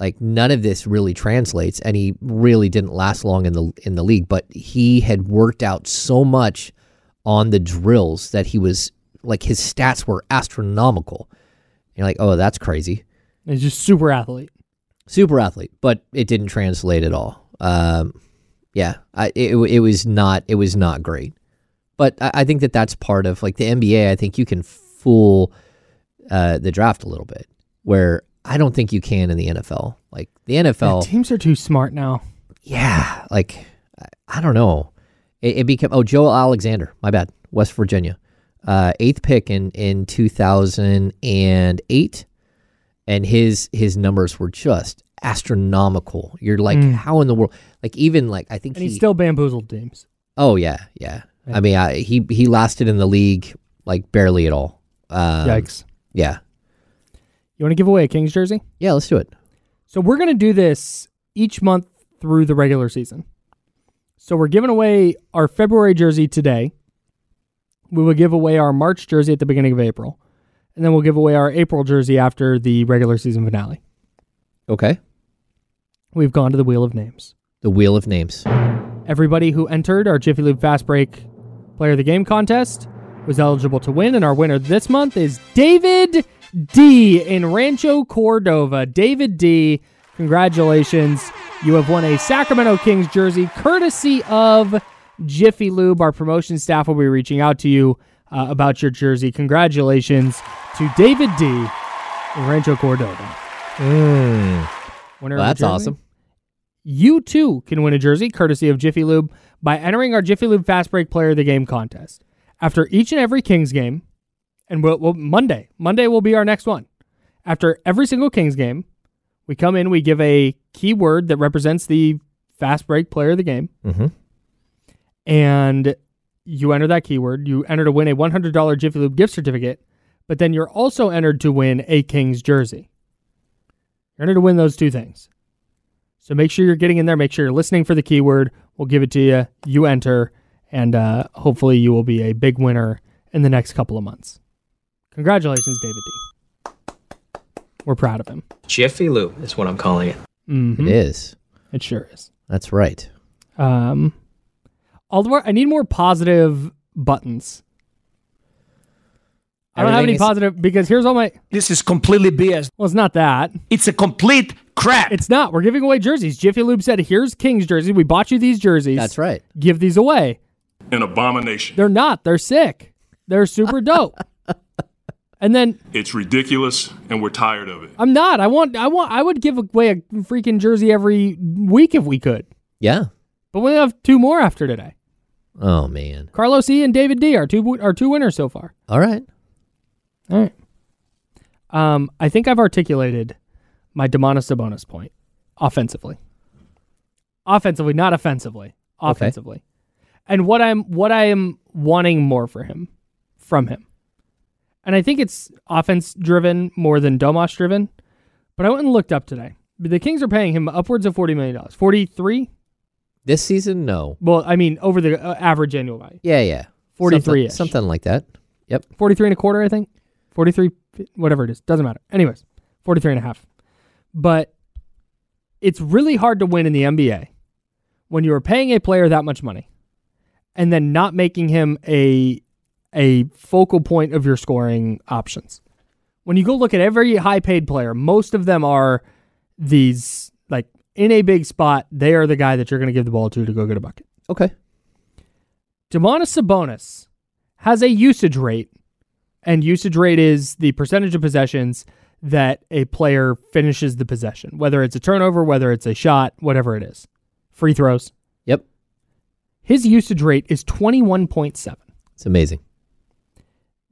like none of this really translates and he really didn't last long in the in the league, but he had worked out so much on the drills that he was like his stats were astronomical. You're like, "Oh, that's crazy." he's just super athlete Super athlete, but it didn't translate at all. Um yeah, I it, it was not it was not great. But I, I think that that's part of like the NBA. I think you can fool uh, the draft a little bit, where I don't think you can in the NFL. Like the Yeah, NFL, teams are too smart now yeah, like I- I don't know. It, it became oh Joe Alexander, my bad, West Virginia, uh, eighth pick in in two thousand and eight, and his his numbers were just astronomical. You're like, Mm. how in the world? Like even like I think and he, he still bamboozled teams Oh yeah, yeah. I mean, I, he he lasted in the league like barely at all. Um, yikes Yeah, you want to give away a kings jersey yeah. Let's do it. So we're going to do this each month through the regular season. So we're giving away our February jersey today. We will give away our March jersey at the beginning of April. And then we'll give away our April jersey after the regular season finale. Okay. We've gone to the Wheel of Names. The wheel of names. Everybody who entered our Jiffy Lube Fast Break Player of the Game contest was eligible to win, and our winner this month is David D in Rancho Cordova. David D, congratulations. You have won a Sacramento Kings jersey courtesy of Jiffy Lube. Our promotion staff will be reaching out to you uh, about your jersey. Congratulations to David D Rancho Cordova. Mm. Winner Well, that's awesome. You too can win a jersey courtesy of Jiffy Lube by entering our Jiffy Lube Fast Break Player of the Game contest. After each and every Kings game, and we'll, we'll, Monday, Monday will be our next one. After every single Kings game, we come in, we give a keyword that represents the Fast Break Player of the Game, Mm-hmm. And you enter that keyword. You enter to win a $100 Jiffy Lube gift certificate, but then you're also entered to win a Kings jersey. You're entered to win those two things. So make sure you're getting in there. Make sure you're listening for the keyword. We'll give it to you. You enter, and uh, hopefully you will be a big winner in the next couple of months. Congratulations, David D. We're proud of him. Jiffy Lube is what I'm calling it. Mm-hmm. It is. It sure is. That's right. Um, Aldemar, I need more positive buttons. I don't have Everything any is- positive because here's all my. This is completely BS. Well, it's not that. It's a complete crap. It's not. We're giving away jerseys. Jiffy Lube said, "Here's Kings jersey. We bought you these jerseys. That's right. Give these away." An abomination. They're not. They're sick. They're super dope. and then It's ridiculous, and we're tired of it. I'm not. I want. I want. I would give away a freaking jersey every week if we could. Yeah. But we have two more after today. Oh man. Carlos E and David D are two are two winners so far. All right. All right. Um, I think I've articulated my Domantas Sabonis point offensively. Offensively, not offensively. Offensively. Okay. And what I'm what I am wanting more for him from him. And I think it's offense driven more than Domas driven. But I went and looked up today. The Kings are paying him upwards of $40 million. 43 this season, no. Well, I mean, over the uh, average annual value, Yeah, yeah. 43 Something, something like that. Yep. forty three and a quarter, I think. Forty three, whatever it is, doesn't matter. Anyways, 43 and a half. But it's really hard to win in the NBA when you are paying a player that much money and then not making him a a focal point of your scoring options. When you go look at every high paid player, most of them are these in a big spot, they are the guy that you're going to give the ball to to go get a bucket. Okay. Domantas Sabonis has a usage rate, and usage rate is the percentage of possessions that a player finishes the possession, whether it's a turnover, whether it's a shot, whatever it is. Free throws. Yep. His usage rate is 21.7. It's amazing.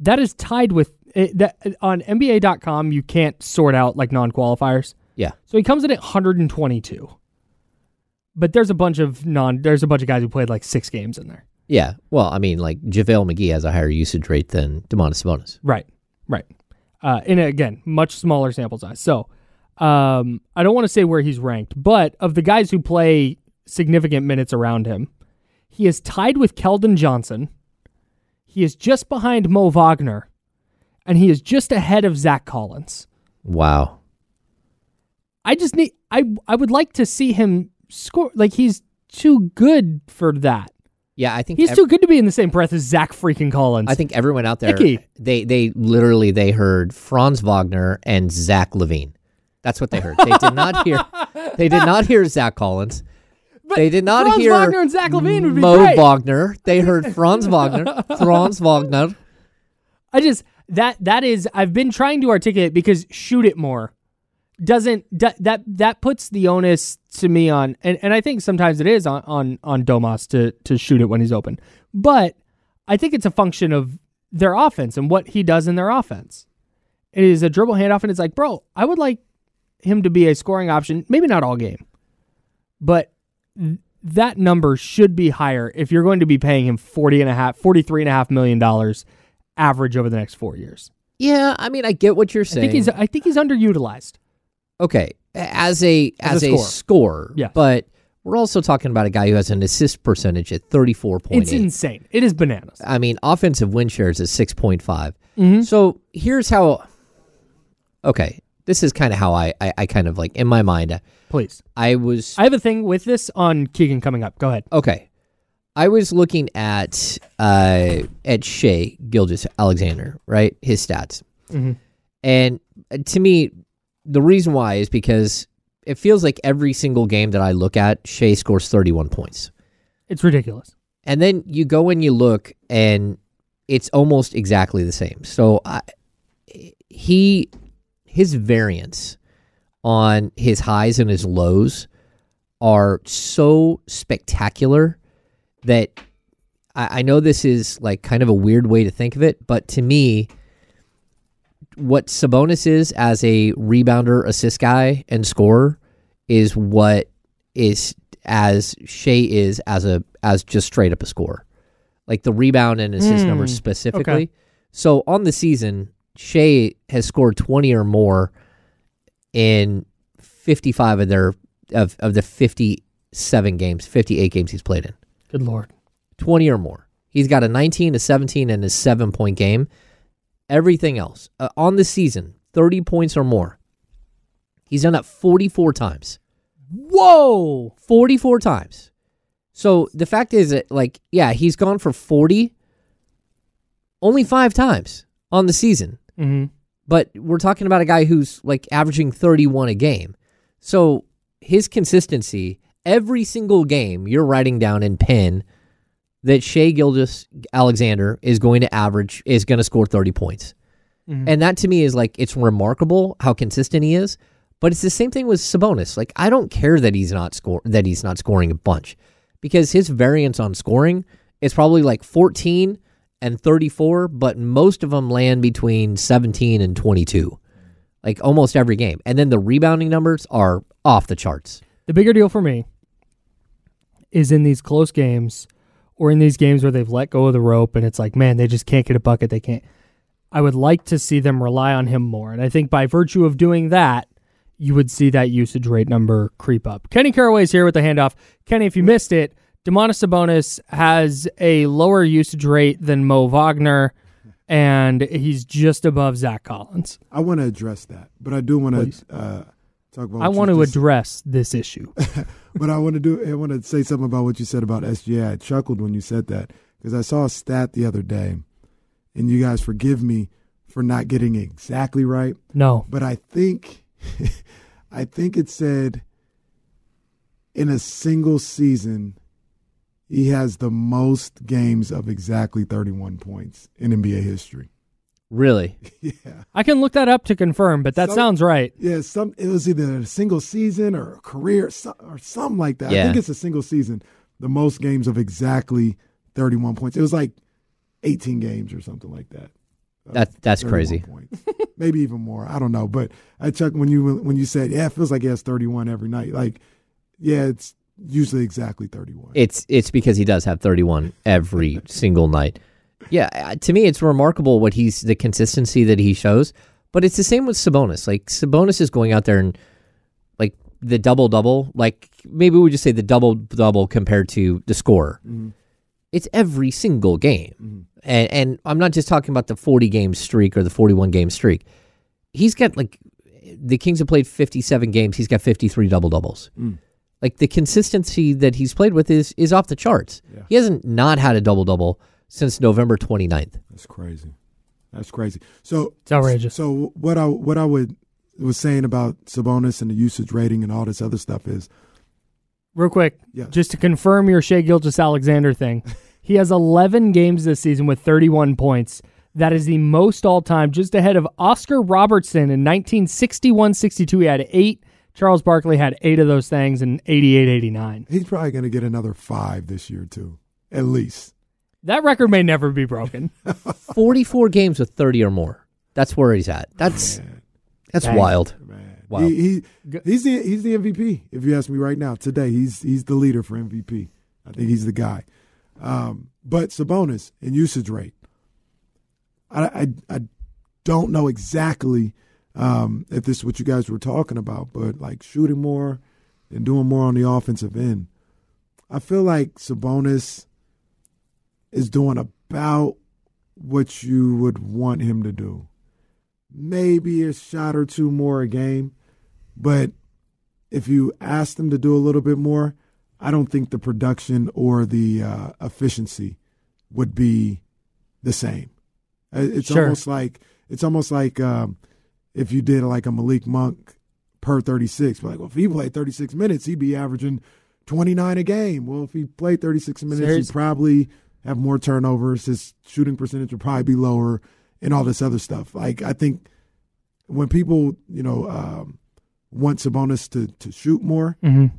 That is tied with it, that on NBA.com. You can't sort out like non qualifiers. Yeah. So he comes in at 122. But there's a bunch of non. There's a bunch of guys who played like six games in there. Yeah. Well, I mean, like JaVale McGee has a higher usage rate than Domantas Sabonis. Right. Right. Uh, and again, much smaller sample size. So um, I don't want to say where he's ranked, but of the guys who play significant minutes around him, he is tied with Keldon Johnson. He is just behind Mo Wagner, and he is just ahead of Zach Collins. Wow. I just need. I I would like to see him score. Like he's too good for that. Yeah, I think He's ev- too good to be in the same breath as Zach freaking Collins. I think everyone out there Icky. they they literally they heard Franz Wagner and Zach LaVine. That's what they heard. They did not hear they did not hear Zach Collins. they did not Franz hear Wagner and Zach LaVine would be Mo great. Wagner. They heard Franz Wagner. Franz Wagner. I just that that is I've been trying to articulate because shoot it more doesn't that that that puts the onus to me on and, and I think sometimes it is on on on Domas to to shoot it when he's open. But I think it's a function of their offense and what he does in their offense. It is a dribble handoff and it's like, bro, I would like him to be a scoring option, maybe not all game. But that number should be higher if you're going to be paying him 40 and a half 43 and a half million dollars average over the next 4 years. Yeah, I mean I get what you're I saying. think he's I think he's underutilized. Okay as a As as, a a, scorer. scorer. Yes. But we're also talking about a guy who has an assist percentage at thirty four point It's insane. It is bananas. I mean, offensive win shares is six point Mhm. So here's how. Okay, this is kind of how I, I I kind of like in my mind. uh, Please. I was I have a thing with this on Keegan coming up. Go ahead. okay. I was looking at uh at Shea Gilgis Alexander, right? His stats, Mhm. and uh, to me, the reason why is because it feels like every single game that I look at, Shai scores thirty one points. It's ridiculous. And then you go and you look, and it's almost exactly the same. So I, he, his variance on his highs and his lows are so spectacular that I, I know this is like kind of a weird way to think of it, but to me, what Sabonis is as a rebounder, assist guy, and scorer is what is as Shai is as a as just straight up a scorer. Like the rebound and assist Mm, numbers specifically. okay. So on the season, Shai has scored twenty or more in fifty five of their of, of the fifty seven games, fifty eight games he's played in. Good lord. 20 or more. He's got a 19, a 17, and a seven point game. Everything else uh, on the season, 30 points or more. He's done that 44 times. Whoa. 44 times. So the fact is that, like, yeah, he's gone for 40 only five times on the season. Mm-hmm. But we're talking about a guy who's like averaging 31 a game. So his consistency, every single game, you're writing down in pen that Shea Gilgis Alexander is going to average, is going to score 30 points. Mhm. And that to me is like, it's remarkable how consistent he is. But it's the same thing with Sabonis. Like, I don't care that he's not score that he's not scoring a bunch because his variance on scoring is probably like 14 and 34, but most of them land between 17 and 22. Like almost every game. And then the rebounding numbers are off the charts. The bigger deal for me is in these close games or in these games where they've let go of the rope and it's like, man, they just can't get a bucket. They can't. I would like to see them rely on him more. And I think by virtue of doing that, you would see that usage rate number creep up. Kenny Caraway's here with the handoff. Kenny, if you missed it, Domantas Sabonis has a lower usage rate than Mo Wagner, and he's just above Zach Collins. I want to address that, but I do want to uh, talk about. I want to just- address this issue. but I want to do. I want to say something about what you said about SGA. I chuckled when you said that because I saw a stat the other day, and you guys forgive me for not getting it exactly right. No. but I think, I think it said in a single season, he has the most games of exactly thirty-one points in NBA history. Really? yeah. I can look that up to confirm, but that Some- sounds right. Yeah, some it was either a single season or a career or something like that. Yeah. I think it's a single season. The most games of exactly 31 points. It was like 18 games or something like that. Uh, That- that's crazy. Points. Maybe even more. I don't know. But I checked when you when you said, yeah, it feels like he has 31 every night. Like, yeah, it's usually exactly 31. It's it's because he does have 31 every single night. Yeah, uh, to me, it's remarkable what he's the consistency that he shows. But it's the same with Sabonis. Like Sabonis is going out there and like the double double. Like maybe we just say the double double compared to the score. Mhm. It's every single game, Mm-hmm. and and I'm not just talking about the 40 game streak or the 41 game streak. He's got like the Kings have played 57 games. He's got 53 double doubles. Mm. Like the consistency that he's played with is is off the charts. He hasn't not had a double double since November 29th. That's crazy. That's crazy. So It's outrageous. So what I what I would was saying about Sabonis and the usage rating and all this other stuff is Real quick, Yes. just to confirm your Shai Gilgeous-Alexander thing, he has 11 games this season with 31 points. That is the most all time, just ahead of Oscar Robertson in 1961 62. He had eight. Charles Barkley had eight of those things in 88 89. he's probably going to get another five this year too, at least. That record may never be broken. 44 games with 30 or more. That's where he's at. That's that's Dang. wild. Wow. He, he he's the he's the MVP. If you ask me right now, today he's he's the leader for MVP. I think he's the guy. Um, but Sabonis and usage rate, I I, I don't know exactly um, if this is what you guys were talking about, but like shooting more and doing more on the offensive end. I feel like Sabonis is doing about what you would want him to do maybe a shot or two more a game. But if you ask them to do a little bit more, I don't think the production or the uh, efficiency would be the same. Uh, It's Sure. almost like it's almost like um, if you did like a Malik Monk per 36. Like, well, if he played 36 minutes, he'd be averaging 29 a game. Well, if he played 36 minutes, here's- he'd probably have more turnovers. His shooting percentage would probably be lower and all this other stuff. Like, I think when people, you know, um, want Sabonis to, to shoot more, Mhm.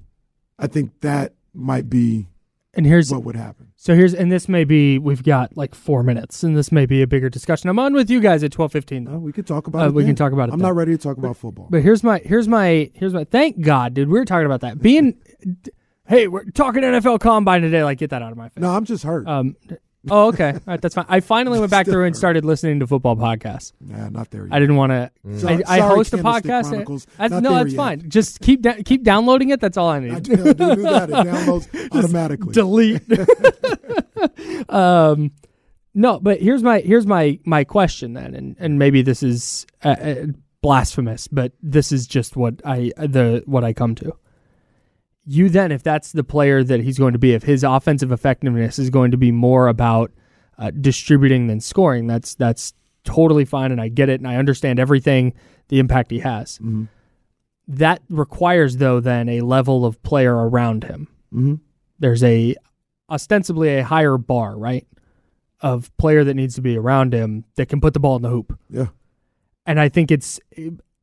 I think that might be And here's what would happen. So here's and this may be we've got like four minutes, and this may be a bigger discussion. I'm on with you guys at twelve fifteen. Though we could talk about Uh, it. we then. can talk about it. I'm then. not ready to talk about football. But here's my here's my here's my thank God, dude. We were talking about that. Being hey, we're talking NFL combine today. Like, get that out of my face. No, I'm just hurt. Um. Oh, okay. All right, that's fine. I finally went back through and started listening to football podcasts. Nah, not there yet. I didn't want to. So- I, I sorry, host a podcast. Chronicles. That's, no, that's yet. fine. Just keep da- keep downloading it. That's all I need. I do, I do do that. It downloads automatically. delete. um, no, but here's my here's my my question then, and and maybe this is uh, uh, blasphemous, but this is just what I the what I come to. You then, if that's the player that he's going to be, if his offensive effectiveness is going to be more about uh, distributing than scoring, that's that's totally fine, and I get it, and I understand everything, the impact he has. That requires, though, then a level of player around him Mm-hmm. there's a ostensibly a higher bar, right? Of player that needs to be around him that can put the ball in the hoop. Yeah. And I think it's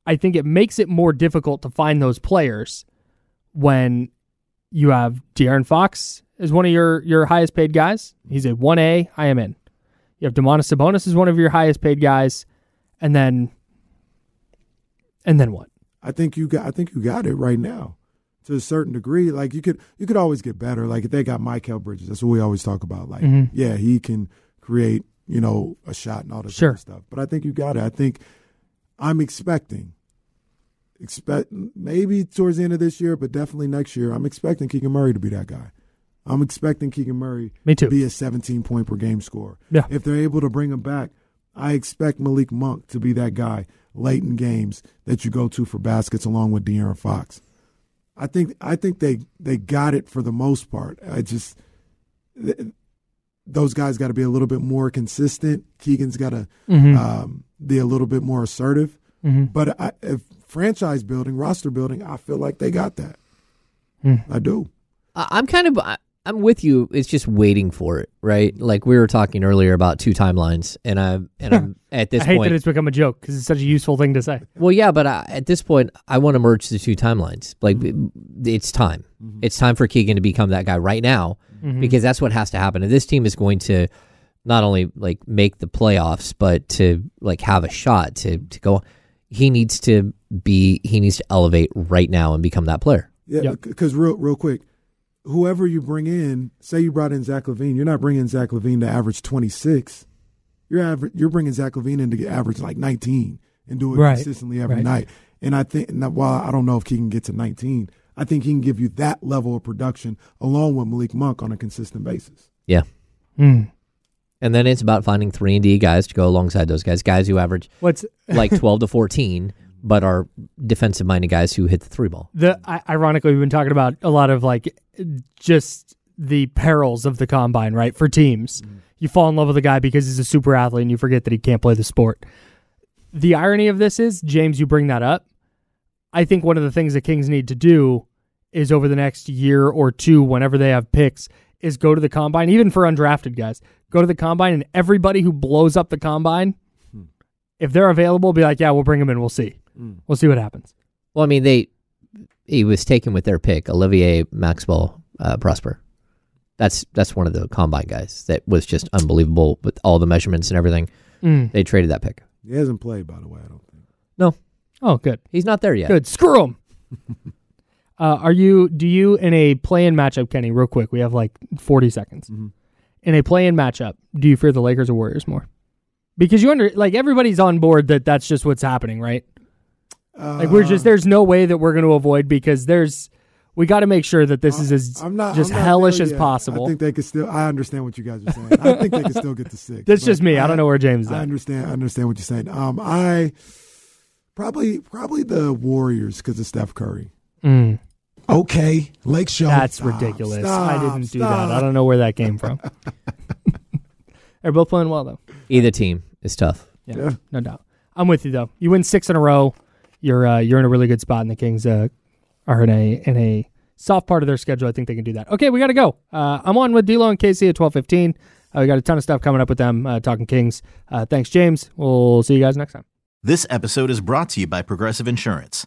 I think it makes it more difficult to find those players when you have De'Aaron Fox as one of your your highest paid guys. He's a 1A, I am in. You have Domantas Sabonis as one of your highest paid guys and then and then what? I think you got. I think you got it right now, to a certain degree. Like you could, you could always get better. Like if they got Mikal Bridges, that's what we always talk about. Like, Mhm. yeah, he can create, you know, a shot and all this Sure. stuff. But I think you got it. I think I'm expecting expect maybe towards the end of this year, but definitely next year. I'm expecting Keegan Murray to be that guy. I'm expecting Keegan Murray Me too. to be a 17 point per game scorer. Yeah. If they're able to bring him back, I expect Malik Monk to be that guy late in games that you go to for baskets along with De'Aaron Fox. I think I think they they got it for the most part. I just th- those guys got to be a little bit more consistent. Keegan's got to Mhm. um, be a little bit more assertive. Mhm. But I, if franchise building, roster building, I feel like they got that. Hmm. I do. I- I'm kind of I- I'm with you. It's just waiting for it, right? Like we were talking earlier about two timelines, and I'm and I'm at this I hate point. that it's become a joke because it's such a useful thing to say. Well, yeah, but I, at this point, I want to merge the two timelines. Like, it's time. It's time for Keegan to become that guy right now Mhm. because that's what has to happen. If this team is going to not only like make the playoffs, but to like have a shot to to go, he needs to be he needs to elevate right now and become that player. Yeah, because real real quick, whoever you bring in, say you brought in Zach LaVine, you're not bringing Zach LaVine to average 26. You're aver- you're bringing Zach LaVine in to average like 19 and do it Right, consistently every right. night. And I think, and while I don't know if he can get to 19, I think he can give you that level of production along with Malik Monk on a consistent basis. Yeah. Hmm. And then it's about finding three and D guys to go alongside those guys, guys who average What's like twelve to fourteen, but are defensive minded guys who hit the three ball. The I, ironically, we've been talking about a lot of like just the perils of the combine, right? For teams, mm-hmm. you fall in love with a guy because he's a super athlete, and you forget that he can't play the sport. The irony of this is, James, you bring that up. I think one of the things the Kings need to do is over the next year or two, whenever they have picks, is go to the combine, even for undrafted guys. Go to the combine, and everybody who blows up the combine, if they're available, be like, yeah, we'll bring them in. We'll see. We'll see what happens. Well, I mean, they he was taken with their pick, Olivier Maxwell uh, Prosper. That's that's one of the combine guys that was just unbelievable with all the measurements and everything. Mm. They traded that pick. He hasn't played, by the way. I don't think. No, Oh, good. he's not there yet. Good. Screw him. uh, are you? Do you in a play-in matchup, Kenny? Real quick, we have like forty seconds. In a play-in matchup, do you fear the Lakers or Warriors more? Because you under like everybody's on board that that's just what's happening, right? like we're just there's no way that we're going to avoid because there's we got to make sure that this is as I'm not just I'm not hellish as yet. possible. I think they could still. I understand what you guys are saying. I think they could still get to six. That's just me. I don't know where James is I at. understand. I understand what you're saying. Um, I probably probably the Warriors because of Steph Curry. Mm. Okay, Lake Show. That's Stop, ridiculous. stop, I didn't do that. I don't know where that came from. They're both playing well though. Either team is tough. Yeah, Yeah. no doubt. I'm with you though. You win six in a row. You're uh, you're in a really good spot, and the Kings uh, are in a in a soft part of their schedule. I think they can do that. Okay, we got to go. Uh, I'm on with D'Lo and KC at 12:15. Uh, we got a ton of stuff coming up with them uh, talking Kings. Uh, thanks, James. We'll see you guys next time. This episode is brought to you by Progressive Insurance.